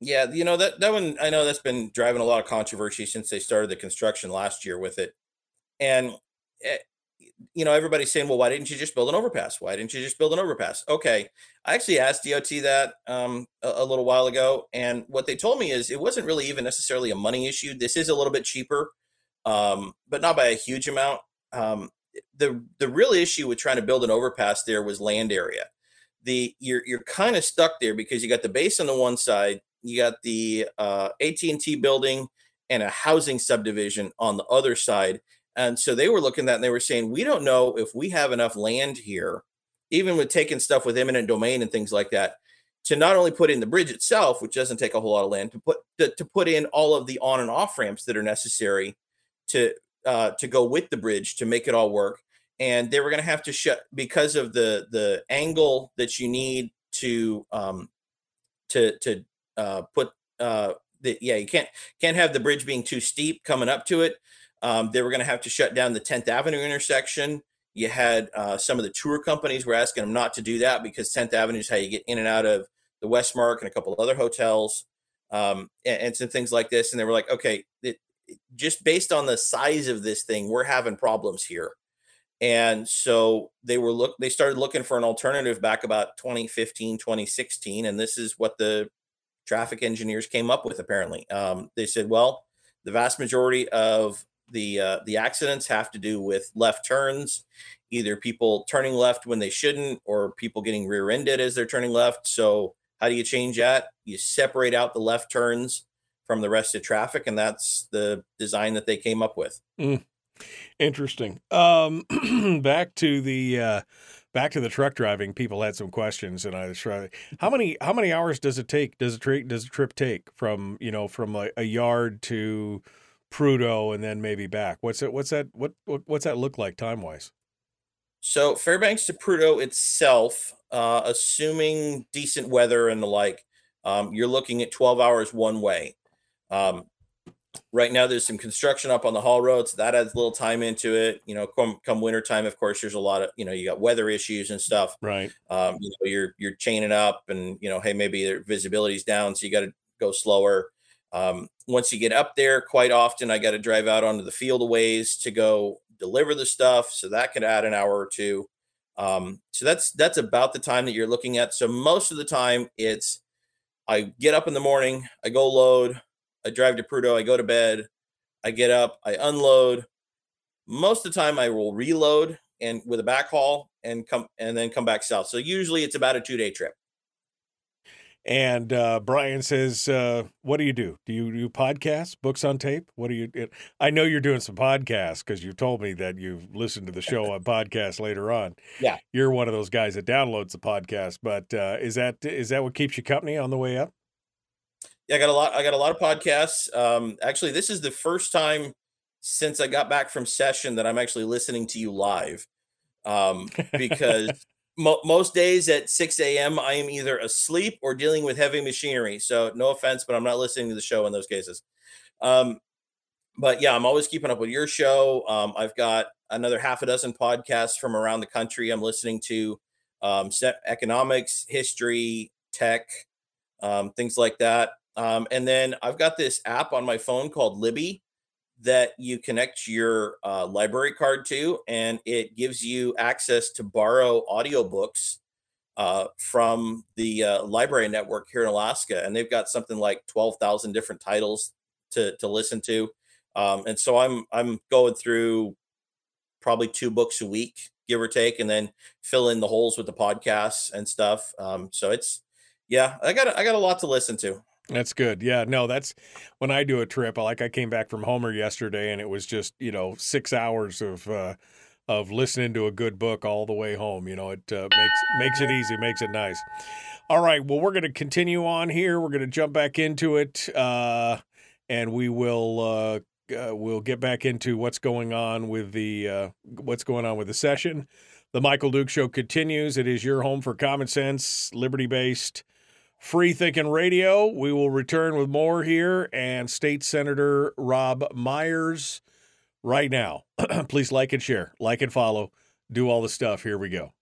Yeah, you know that that one I know that's been driving a lot of controversy since they started the construction last year with it, and eh, you know everybody's saying, well, why didn't you just build an overpass? Why didn't you just build an overpass? Okay, I actually asked DOT that um, a, a little while ago, and what they told me is it wasn't really even necessarily a money issue. This is a little bit cheaper um, but not by a huge amount. Um, the the real issue with trying to build an overpass there was land area. The you're you're kind of stuck there because you got the base on the one side, you got the uh, AT and T building and a housing subdivision on the other side. And so they were looking at that and they were saying, we don't know if we have enough land here, even with taking stuff with eminent domain and things like that, to not only put in the bridge itself, which doesn't take a whole lot of land, to put to, to put in all of the on and off ramps that are necessary to uh, to go with the bridge to make it all work. And they were going to have to shut because of the the angle that you need to um, to to uh, put uh, the yeah you can't can't have the bridge being too steep coming up to it. Um, they were going to have to shut down the 10th Avenue intersection. You had uh, some of the tour companies were asking them not to do that because 10th Avenue is how you get in and out of the Westmark and a couple other hotels um, and, and some things like this. And they were like, okay, just based on the size of this thing, we're having problems here. And so they were look they started looking for an alternative back about 2015, 2016 and this is what the traffic engineers came up with apparently. Um, they said, well, the vast majority of the uh, the accidents have to do with left turns, either people turning left when they shouldn't or people getting rear-ended as they're turning left. So how do you change that? You separate out the left turns from the rest of traffic, and that's the design that they came up with. Mm. Interesting. Um, back to the uh, back to the truck driving. People had some questions, and I was trying. How many how many hours does it take? Does a trip does a trip take from you know from a, a yard to Prudhoe and then maybe back? What's it? What's that? What, what what's that look like time wise? So Fairbanks to Prudhoe itself, uh, assuming decent weather and the like, um, you're looking at 12 hours one way. Um, right now, there's some construction up on the haul roads that adds a little time into it. You know, come come winter time, of course, there's a lot of you know you got weather issues and stuff. Right. Um, you know, you're you're chaining up, and you know, hey, maybe their visibility's down, so you got to go slower. Um, once you get up there, quite often I got to drive out onto the field a ways to go deliver the stuff, so that could add an hour or two. Um, so that's that's about the time that you're looking at. So most of the time, it's I get up in the morning, I go load, I drive to Prudhoe, I go to bed, I get up, I unload, Most of the time, I will reload and with a backhaul and come and then come back south. So usually, it's about a two day trip. And uh, Brian says, uh, "What do you do? Do you do podcasts, books on tape? What do you? I know you're doing some podcasts because you told me that you've listened to the show on podcast later on. Yeah, you're one of those guys that downloads the podcast. But uh, is that is that what keeps you company on the way up? Yeah, I got a lot. I got a lot of podcasts. Um, actually, this is the first time since I got back from session that I'm actually listening to you live. Um, because mo- most days at 6 a.m. I am either asleep or dealing with heavy machinery. So no offense, but I'm not listening to the show in those cases. Um, but yeah, I'm always keeping up with your show. Um, I've got another half a dozen podcasts from around the country. I'm listening to um, economics, history, tech, um, things like that. Um, and then I've got this app on my phone called Libby that you connect your uh, library card to, and it gives you access to borrow audiobooks uh, from the uh, library network here in Alaska. And they've got something like 12,000 different titles to, to listen to. Um, and so I'm I'm going through probably two books a week, give or take, and then fill in the holes with the podcasts and stuff. Um, so it's yeah, I got I got a lot to listen to. That's good. Yeah, no, that's when I do a trip. Like I came back from Homer yesterday, and it was just you know six hours of uh, of listening to a good book all the way home. You know, it uh, makes makes it easy, makes it nice. All right, well, we're going to continue on here. We're going to jump back into it, uh, and we will uh, uh, we'll get back into what's going on with the uh, what's going on with the session. The Michael Duke Show continues. It is your home for common sense, liberty based Free Thinking Radio. We will return with more here and State Senator Robb Myers right now. Please like and share, like and follow, do all the stuff. Here we go.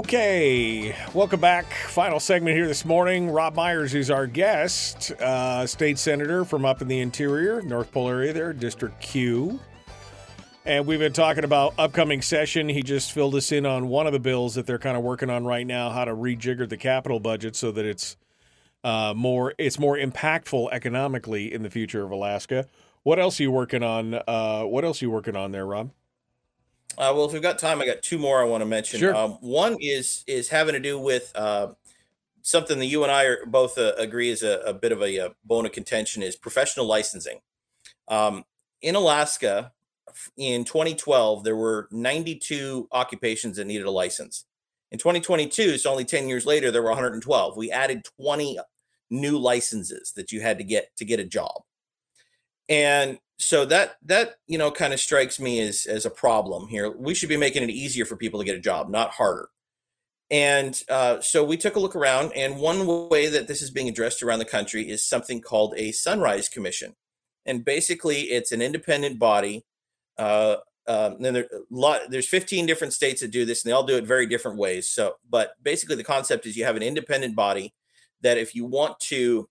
Okay, welcome back. Final segment here this morning. Robb Myers is our guest, uh, state senator from up in the interior, North Pole area there, District Q. And we've been talking about upcoming session. He just filled us in on one of the bills that they're kind of working on right now, how to rejigger the capital budget so that it's uh, more it's more impactful economically in the future of Alaska. What else are you working on? Uh, what else are you working on there, Robb? Uh, well, if we've got time, I got two more I want to mention. Sure. Um, one is is having to do with uh, something that you and I are both uh, agree is a, a, bit of a, a, bone of contention is professional licensing. Um, in Alaska, in 2012, there were 92 occupations that needed a license. In 2022, so only 10 years later, there were 112. We added 20 new licenses that you had to get to get a job. And so that that you know kind of strikes me as as a problem here. We should be making it easier for people to get a job not harder. And uh, so we took a look around and one way that this is being addressed around the country is something called a sunrise commission. And basically it's an independent body uh, uh, and there, lot, there's 15 different states that do this and they all do it very different ways. So but basically the concept is you have an independent body that if you want to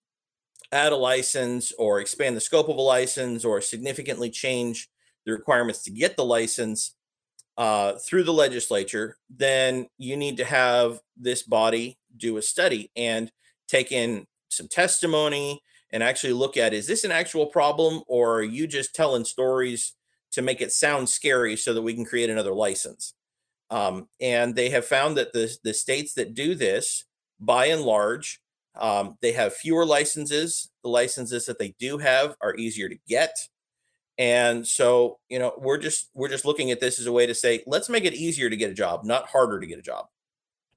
add a license or expand the scope of a license or significantly change the requirements to get the license uh, through the legislature, then you need to have this body do a study and take in some testimony and actually look at is this an actual problem or are you just telling stories to make it sound scary so that we can create another license? Um, and they have found that the, the states that do this, by and large, um, they have fewer licenses. The licenses that they do have are easier to get. And so, you know, we're just we're just looking at this as a way to say, let's make it easier to get a job, not harder to get a job.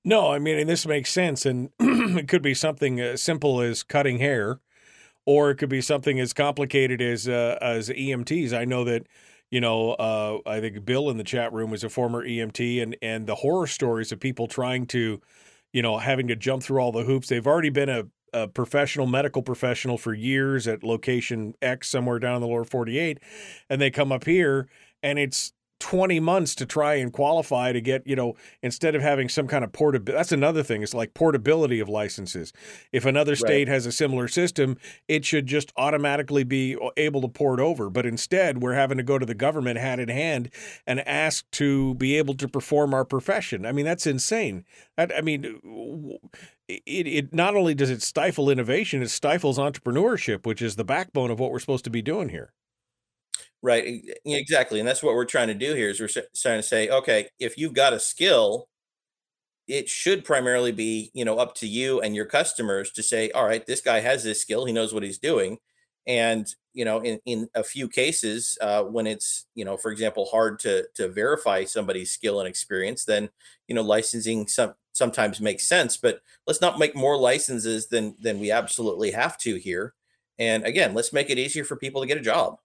No, I mean, and this makes sense, and it could be something as simple as cutting hair, or it could be something as complicated as uh, as EMTs. I know that you know, uh, I think Bill in the chat room was a former EMT, and and the horror stories of people trying to you know, having to jump through all the hoops. They've already been a, a professional medical professional for years at location X somewhere down in the lower 48. And they come up here and it's 20 months to try and qualify to get, you know, instead of having some kind of portability. That's another thing. It's like portability of licenses. If another state right. has a similar system, it should just automatically be able to port over. But instead, we're having to go to the government hand in hand and ask to be able to perform our profession. I mean, that's insane. I, I mean, it, it not only does it stifle innovation, it stifles entrepreneurship, which is the backbone of what we're supposed to be doing here. Right. Exactly. And that's what we're trying to do here is we're trying to say, okay, if you've got a skill, it should primarily be, you know, up to you and your customers to say, all right, this guy has this skill. He knows what he's doing. And, you know, in, in a few cases, uh, when it's, you know, for example, hard to, to verify somebody's skill and experience, then, you know, licensing some, sometimes makes sense, but let's not make more licenses than, than we absolutely have to here. And again, let's make it easier for people to get a job.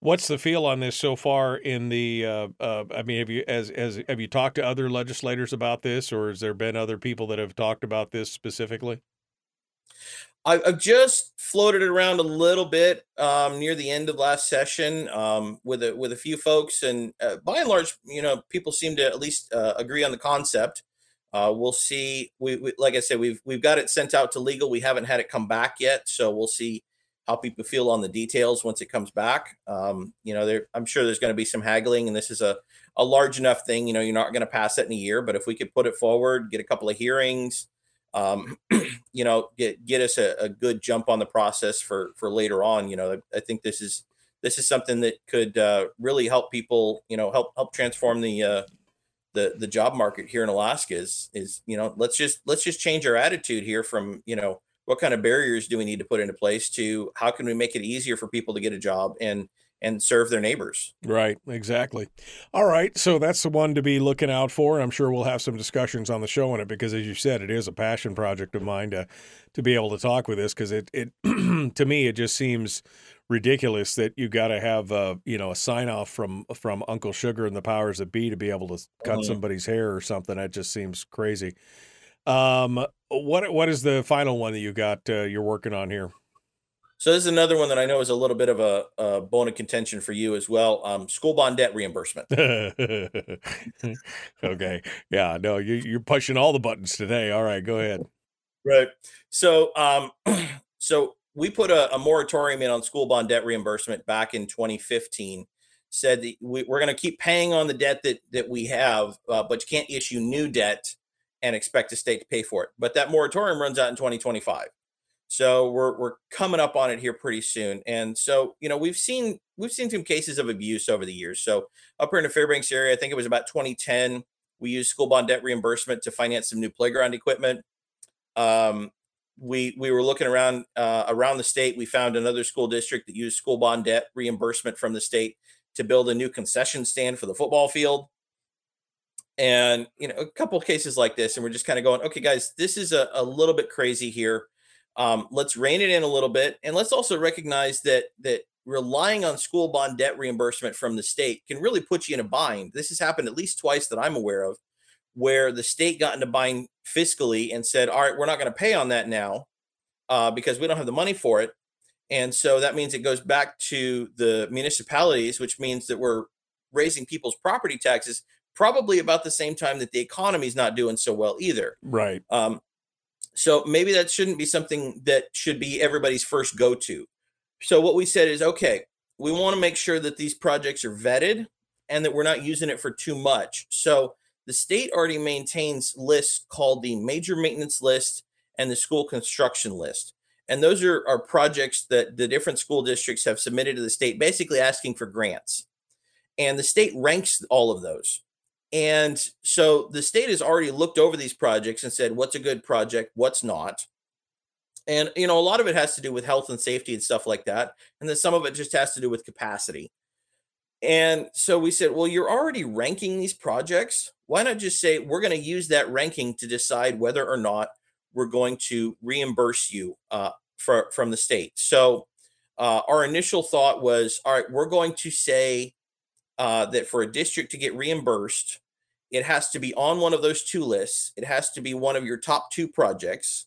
What's the feel on this so far? In the, uh, uh, I mean, have you as as have you talked to other legislators about this, or has there been other people that have talked about this specifically? I've just floated it around a little bit um, near the end of last session um, with a with a few folks, and uh, by and large, you know, people seem to at least uh, agree on the concept. Uh, we'll see. We, we, like I said, we've we've got it sent out to legal. We haven't had it come back yet, so we'll see how people feel on the details once it comes back. Um, you know, there, I'm sure there's going to be some haggling, and this is a, a large enough thing. You know, you're not going to pass it in a year, but if we could put it forward, get a couple of hearings, um, you know, get get us a, a, good jump on the process for for later on. You know, I think this is this is something that could uh, really help people. You know, help help transform the uh, the the job market here in Alaska. Is is you know, let's just let's just change our attitude here from you know what kind of barriers do we need to put into place to how can we make it easier for people to get a job and and serve their neighbors. Right, exactly. All right, so that's the one to be looking out for. I'm sure we'll have some discussions on the show on it because, as you said, it is a passion project of mine to to be able to talk with this because it it to me it just seems ridiculous that you got to have a you know a sign off from from Uncle Sugar and the powers that be to be able to cut mm-hmm. somebody's hair or something. That just seems crazy. Um, what what is the final one that you got uh, you're working on here? So this is another one that I know is a little bit of a, a bone of contention for you as well. Um, school bond debt reimbursement. okay, yeah, no, you, you're pushing all the buttons today. All right, go ahead. Right. So, um, so we put a, a moratorium in on school bond debt reimbursement back in 2015. Said that we, are going to keep paying on the debt that that we have, uh, but you can't issue new debt and expect the state to pay for it. But that moratorium runs out in 2025. So we're we're coming up on it here pretty soon. And so, you know, we've seen we've seen some cases of abuse over the years. So up here in the Fairbanks area, I think it was about 2010, we used school bond debt reimbursement to finance some new playground equipment. Um, we we were looking around uh, around the state. We found another school district that used school bond debt reimbursement from the state to build a new concession stand for the football field and you know a couple cases like this and we're just kind of going okay guys this is a, a little bit crazy here um, let's rein it in a little bit and let's also recognize that that relying on school bond debt reimbursement from the state can really put you in a bind. This has happened at least twice that i'm aware of where the state got into bind fiscally and said all right we're not going to pay on that now uh, because we don't have the money for it. And so that means it goes back to the municipalities which means that we're raising people's property taxes probably about the same time that the economy is not doing so well either. Right. Um, so maybe that shouldn't be something that should be everybody's first go to. So what we said is okay, we want to make sure that these projects are vetted and that we're not using it for too much. So the state already maintains lists called the major maintenance list and the school construction list. And those are, are projects that the different school districts have submitted to the state, basically asking for grants. And the state ranks all of those. And so the state has already looked over these projects and said, what's a good project, what's not. And, you know, a lot of it has to do with health and safety and stuff like that. And then some of it just has to do with capacity. And so we said, well, you're already ranking these projects. Why not just say, we're going to use that ranking to decide whether or not we're going to reimburse you uh, for, from the state? So uh, our initial thought was, all right, we're going to say, uh, that for a district to get reimbursed, it has to be on one of those two lists. It has to be one of your top two projects,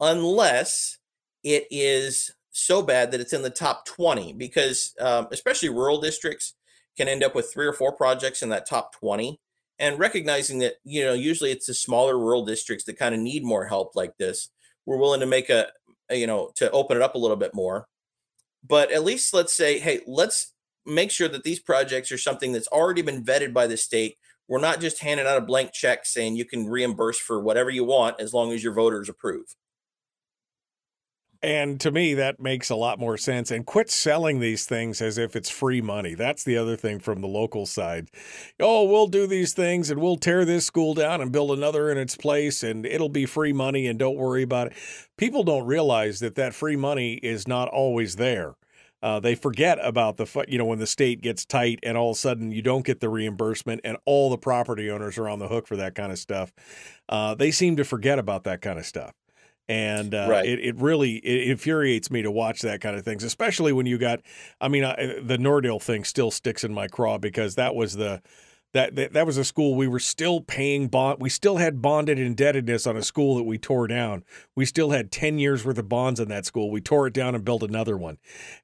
unless it is so bad that it's in the top 20. Because um, especially rural districts can end up with three or four projects in that top 20 and recognizing that you know usually it's the smaller rural districts that kind of need more help like this we're willing to make a, a, you know to open it up a little bit more but at least let's say hey let's make sure that these projects are something that's already been vetted by the state we're not just handing out a blank check saying you can reimburse for whatever you want as long as your voters approve and to me, that makes a lot more sense. And quit selling these things as if it's free money. That's the other thing from the local side. Oh, we'll do these things and we'll tear this school down and build another in its place and it'll be free money and don't worry about it. People don't realize that that free money is not always there. Uh, they forget about the you know when the state gets tight and all of a sudden you don't get the reimbursement and all the property owners are on the hook for that kind of stuff. Uh, they seem to forget about that kind of stuff and uh, right. it, it really it infuriates me to watch that kind of things especially when you got i mean I, the nordale thing still sticks in my craw because that was the that, that that was a school we were still paying bond. We still had bonded indebtedness on a school that we tore down. We still had ten years worth of bonds in that school. We tore it down and built another one.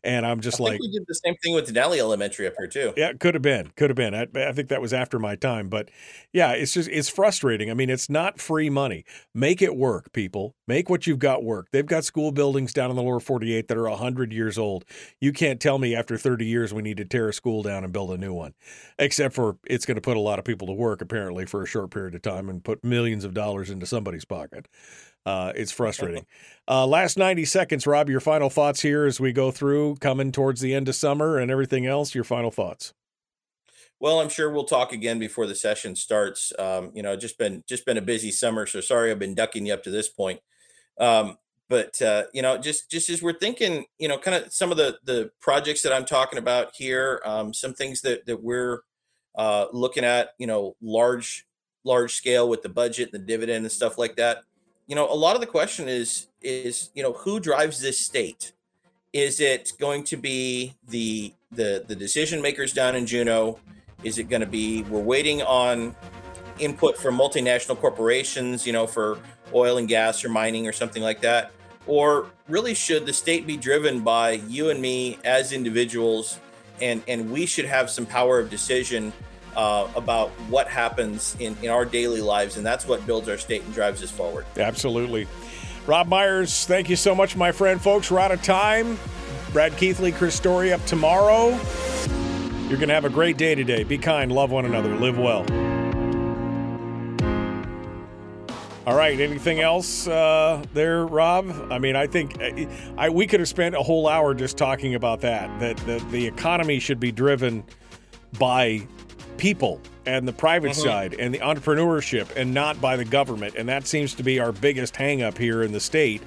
And I'm just I like, we did the same thing with Denali Elementary up here too. Yeah, could have been, could have been. I, I think that was after my time, but yeah, it's just it's frustrating. I mean, it's not free money. Make it work, people. Make what you've got work. They've got school buildings down in the lower 48 that are 100 years old. You can't tell me after 30 years we need to tear a school down and build a new one, except for it's going to put a lot of people to work apparently for a short period of time and put millions of dollars into somebody's pocket. Uh, it's frustrating. Uh, last 90 seconds, Robb, your final thoughts here as we go through coming towards the end of summer and everything else. Your final thoughts. Well, I'm sure we'll talk again before the session starts. Um, you know, just been just been a busy summer, so sorry I've been ducking you up to this point. Um, but uh, you know, just just as we're thinking, you know, kind of some of the the projects that I'm talking about here, um, some things that that we're uh, looking at, you know, large large scale with the budget, and the dividend, and stuff like that. You know, a lot of the question is is you know who drives this state? Is it going to be the the the decision makers down in Juneau? Is it going to be we're waiting on input from multinational corporations, you know, for oil and gas or mining or something like that? Or really should the state be driven by you and me as individuals and and we should have some power of decision uh, about what happens in, in our daily lives, and that's what builds our state and drives us forward. Absolutely. Robb Myers, thank you so much, my friend. Folks, we're out of time. Brad Keithley, Chris Story up tomorrow. You're going to have a great day today. Be kind, love one another, live well. All right. Anything else uh, there, Robb? I mean, I think I, I, we could have spent a whole hour just talking about that. That the, the economy should be driven by people and the private mm-hmm. side and the entrepreneurship, and not by the government. And that seems to be our biggest hangup here in the state.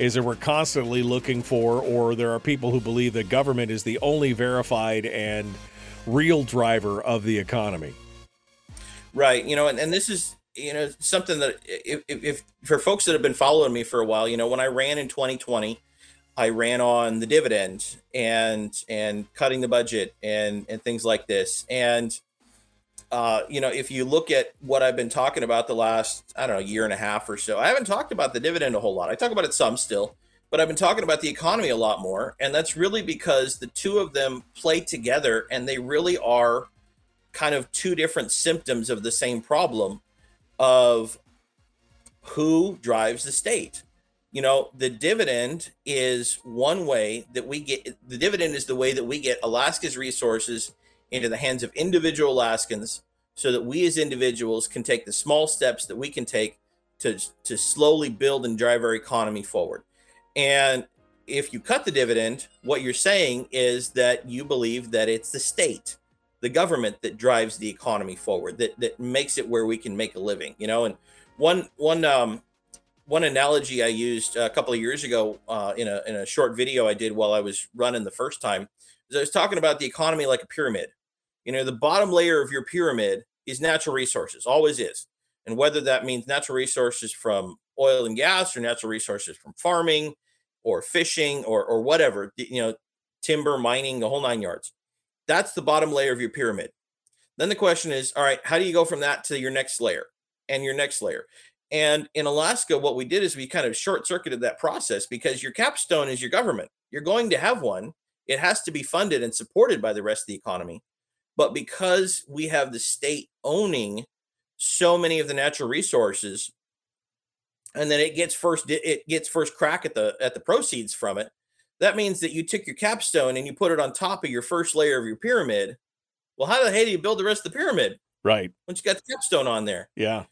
Is that we're constantly looking for, or there are people who believe that government is the only verified and real driver of the economy. Right. You know, and, and this is you know something that if, if, for folks that have been following me for a while you know when i ran in 2020 i ran on the dividend and and cutting the budget and and things like this. And uh, you know if you look at what i've been talking about the last i don't know year and a half or so i haven't talked about the dividend a whole lot. I talk about it some still but i've been talking about the economy a lot more. And that's really because the two of them play together and they really are kind of two different symptoms of the same problem of who drives the state. You know, the dividend is one way that we get the dividend is the way that we get Alaska's resources into the hands of individual Alaskans so that we as individuals can take the small steps that we can take to to slowly build and drive our economy forward. And if you cut the dividend, what you're saying is that you believe that it's the state the government that drives the economy forward, that that makes it where we can make a living. You know, and one one um, one analogy I used a couple of years ago uh, in a in a short video I did while I was running the first time is I was talking about the economy like a pyramid. You know, the bottom layer of your pyramid is natural resources, always is, and whether that means natural resources from oil and gas or natural resources from farming or fishing or or whatever, you know, timber, mining, the whole nine yards that's the bottom layer of your pyramid. Then the question is, all right, how do you go from that to your next layer and your next layer? And in Alaska, what we did is we kind of short circuited that process because your capstone is your government. You're going to have one. It has to be funded and supported by the rest of the economy. But because we have the state owning so many of the natural resources, and then it gets first it gets first crack at the at the proceeds from it. That means that you took your capstone and you put it on top of your first layer of your pyramid. Well, how the hell do you build the rest of the pyramid Right. once you got the capstone on there? Yeah.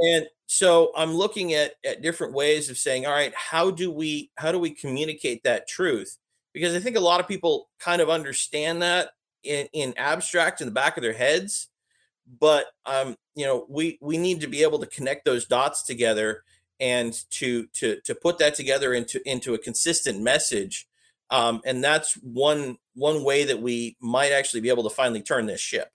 And so I'm looking at at different ways of saying, all right, how do we how do we communicate that truth? Because I think a lot of people kind of understand that in, in abstract in the back of their heads, but um, you know, we we need to be able to connect those dots together and to to to put that together into into a consistent message. Um, and that's one one way that we might actually be able to finally turn this ship.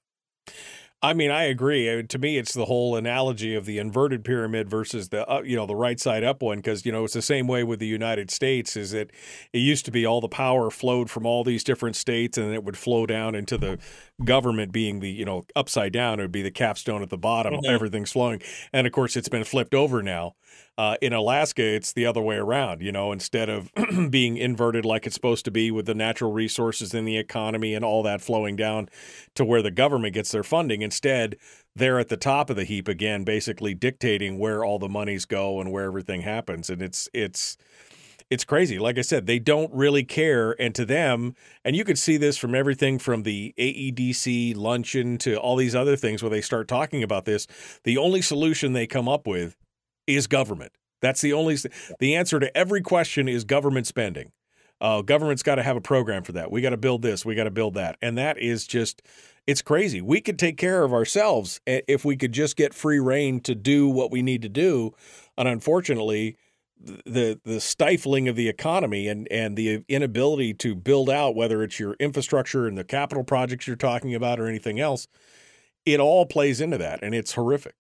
I mean, I agree. I mean, to me, it's the whole analogy of the inverted pyramid versus the uh, you know the right side up one because you know it's the same way with the United States. Is that it used to be all the power flowed from all these different states and it would flow down into the government being the you know upside down. It would be the capstone at the bottom. Mhm. Everything's flowing, and of course, it's been flipped over now. Uh, in Alaska, it's the other way around. You know, instead of being inverted like it's supposed to be with the natural resources in the economy and all that flowing down to where the government gets their funding. Instead, they're at the top of the heap again, basically dictating where all the monies go and where everything happens. And it's it's it's crazy. Like I said, they don't really care. And to them, and you could see this from everything from the AEDC luncheon to all these other things where they start talking about this. The only solution they come up with is government. That's the only the answer to every question is government spending. Uh, government's got to have a program for that. We got to build this. We got to build that, and that is just it's crazy. We could take care of ourselves if we could just get free reign to do what we need to do. And unfortunately, the the stifling of the economy and and the inability to build out whether it's your infrastructure and the capital projects you're talking about or anything else, it all plays into that, and it's horrific.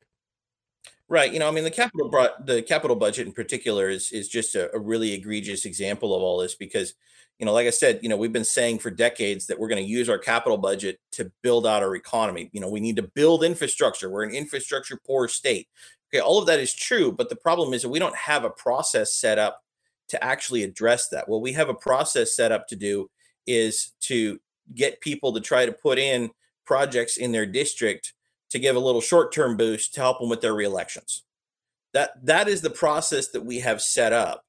Right. You know, I mean, the capital bro- the capital budget in particular is is just a, a really egregious example of all this because, you know, like I said, you know, we've been saying for decades that we're going to use our capital budget to build out our economy. You know, we need to build infrastructure. We're an infrastructure poor state. Okay, all of that is true, but the problem is that we don't have a process set up to actually address that. What we have a process set up to do is to get people to try to put in projects in their district to give a little short-term boost to help them with their reelections. That that is the process that we have set up.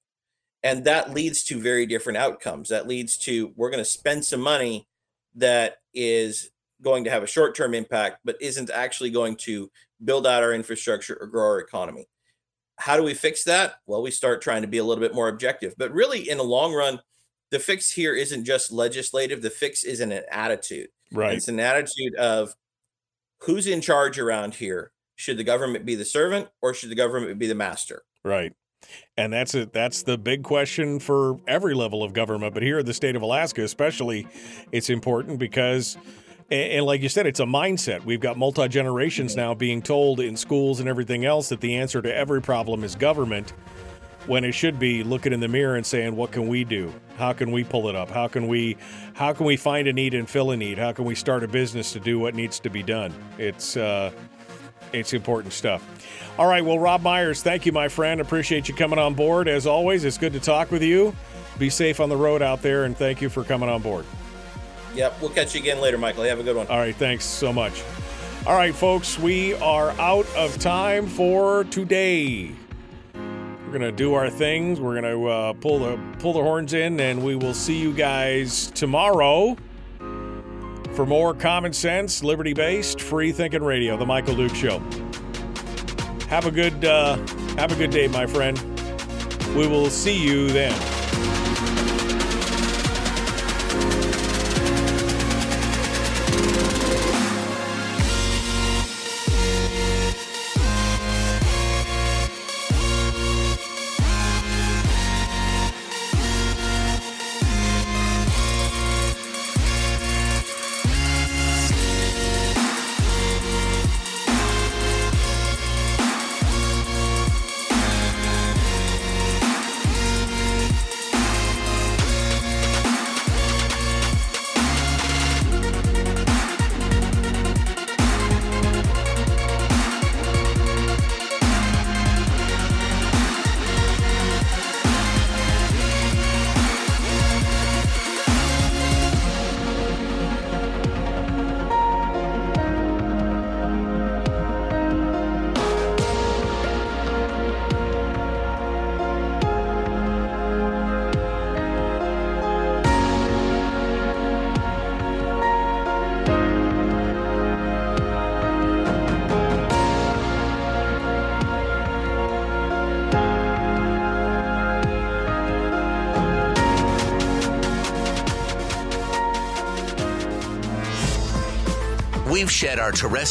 And that leads to very different outcomes. That leads to we're going to spend some money that is going to have a short-term impact but isn't actually going to build out our infrastructure or grow our economy. How do we fix that? Well, we start trying to be a little bit more objective. But really in the long run, the fix here isn't just legislative, the fix is in an attitude. Right. It's an attitude of who's in charge around here? Should the government be the servant or should the government be the master? Right. And that's it. That's the big question for every level of government. But here in the state of Alaska, especially, it's important because, and, like you said, it's a mindset. We've got multi generations now being told in schools and everything else that the answer to every problem is government, when it should be looking in the mirror and saying, "What can we do? How can we pull it up? How can we, how can we find a need and fill a need? How can we start a business to do what needs to be done?" It's uh, it's important stuff. All right. Well, Robb Myers, thank you, my friend. Appreciate you coming on board. As always, it's good to talk with you. Be safe on the road out there, and thank you for coming on board. Yep, we'll catch you again later, Michael. Have a good one. All right. Thanks so much. All right, folks, we are out of time for today. We're gonna do our things. We're gonna uh, pull the pull the horns in, and we will see you guys tomorrow for more common sense, liberty based, free thinking radio. The Michael Duke Show. Have a good uh, have a good day, my friend. We will see you then.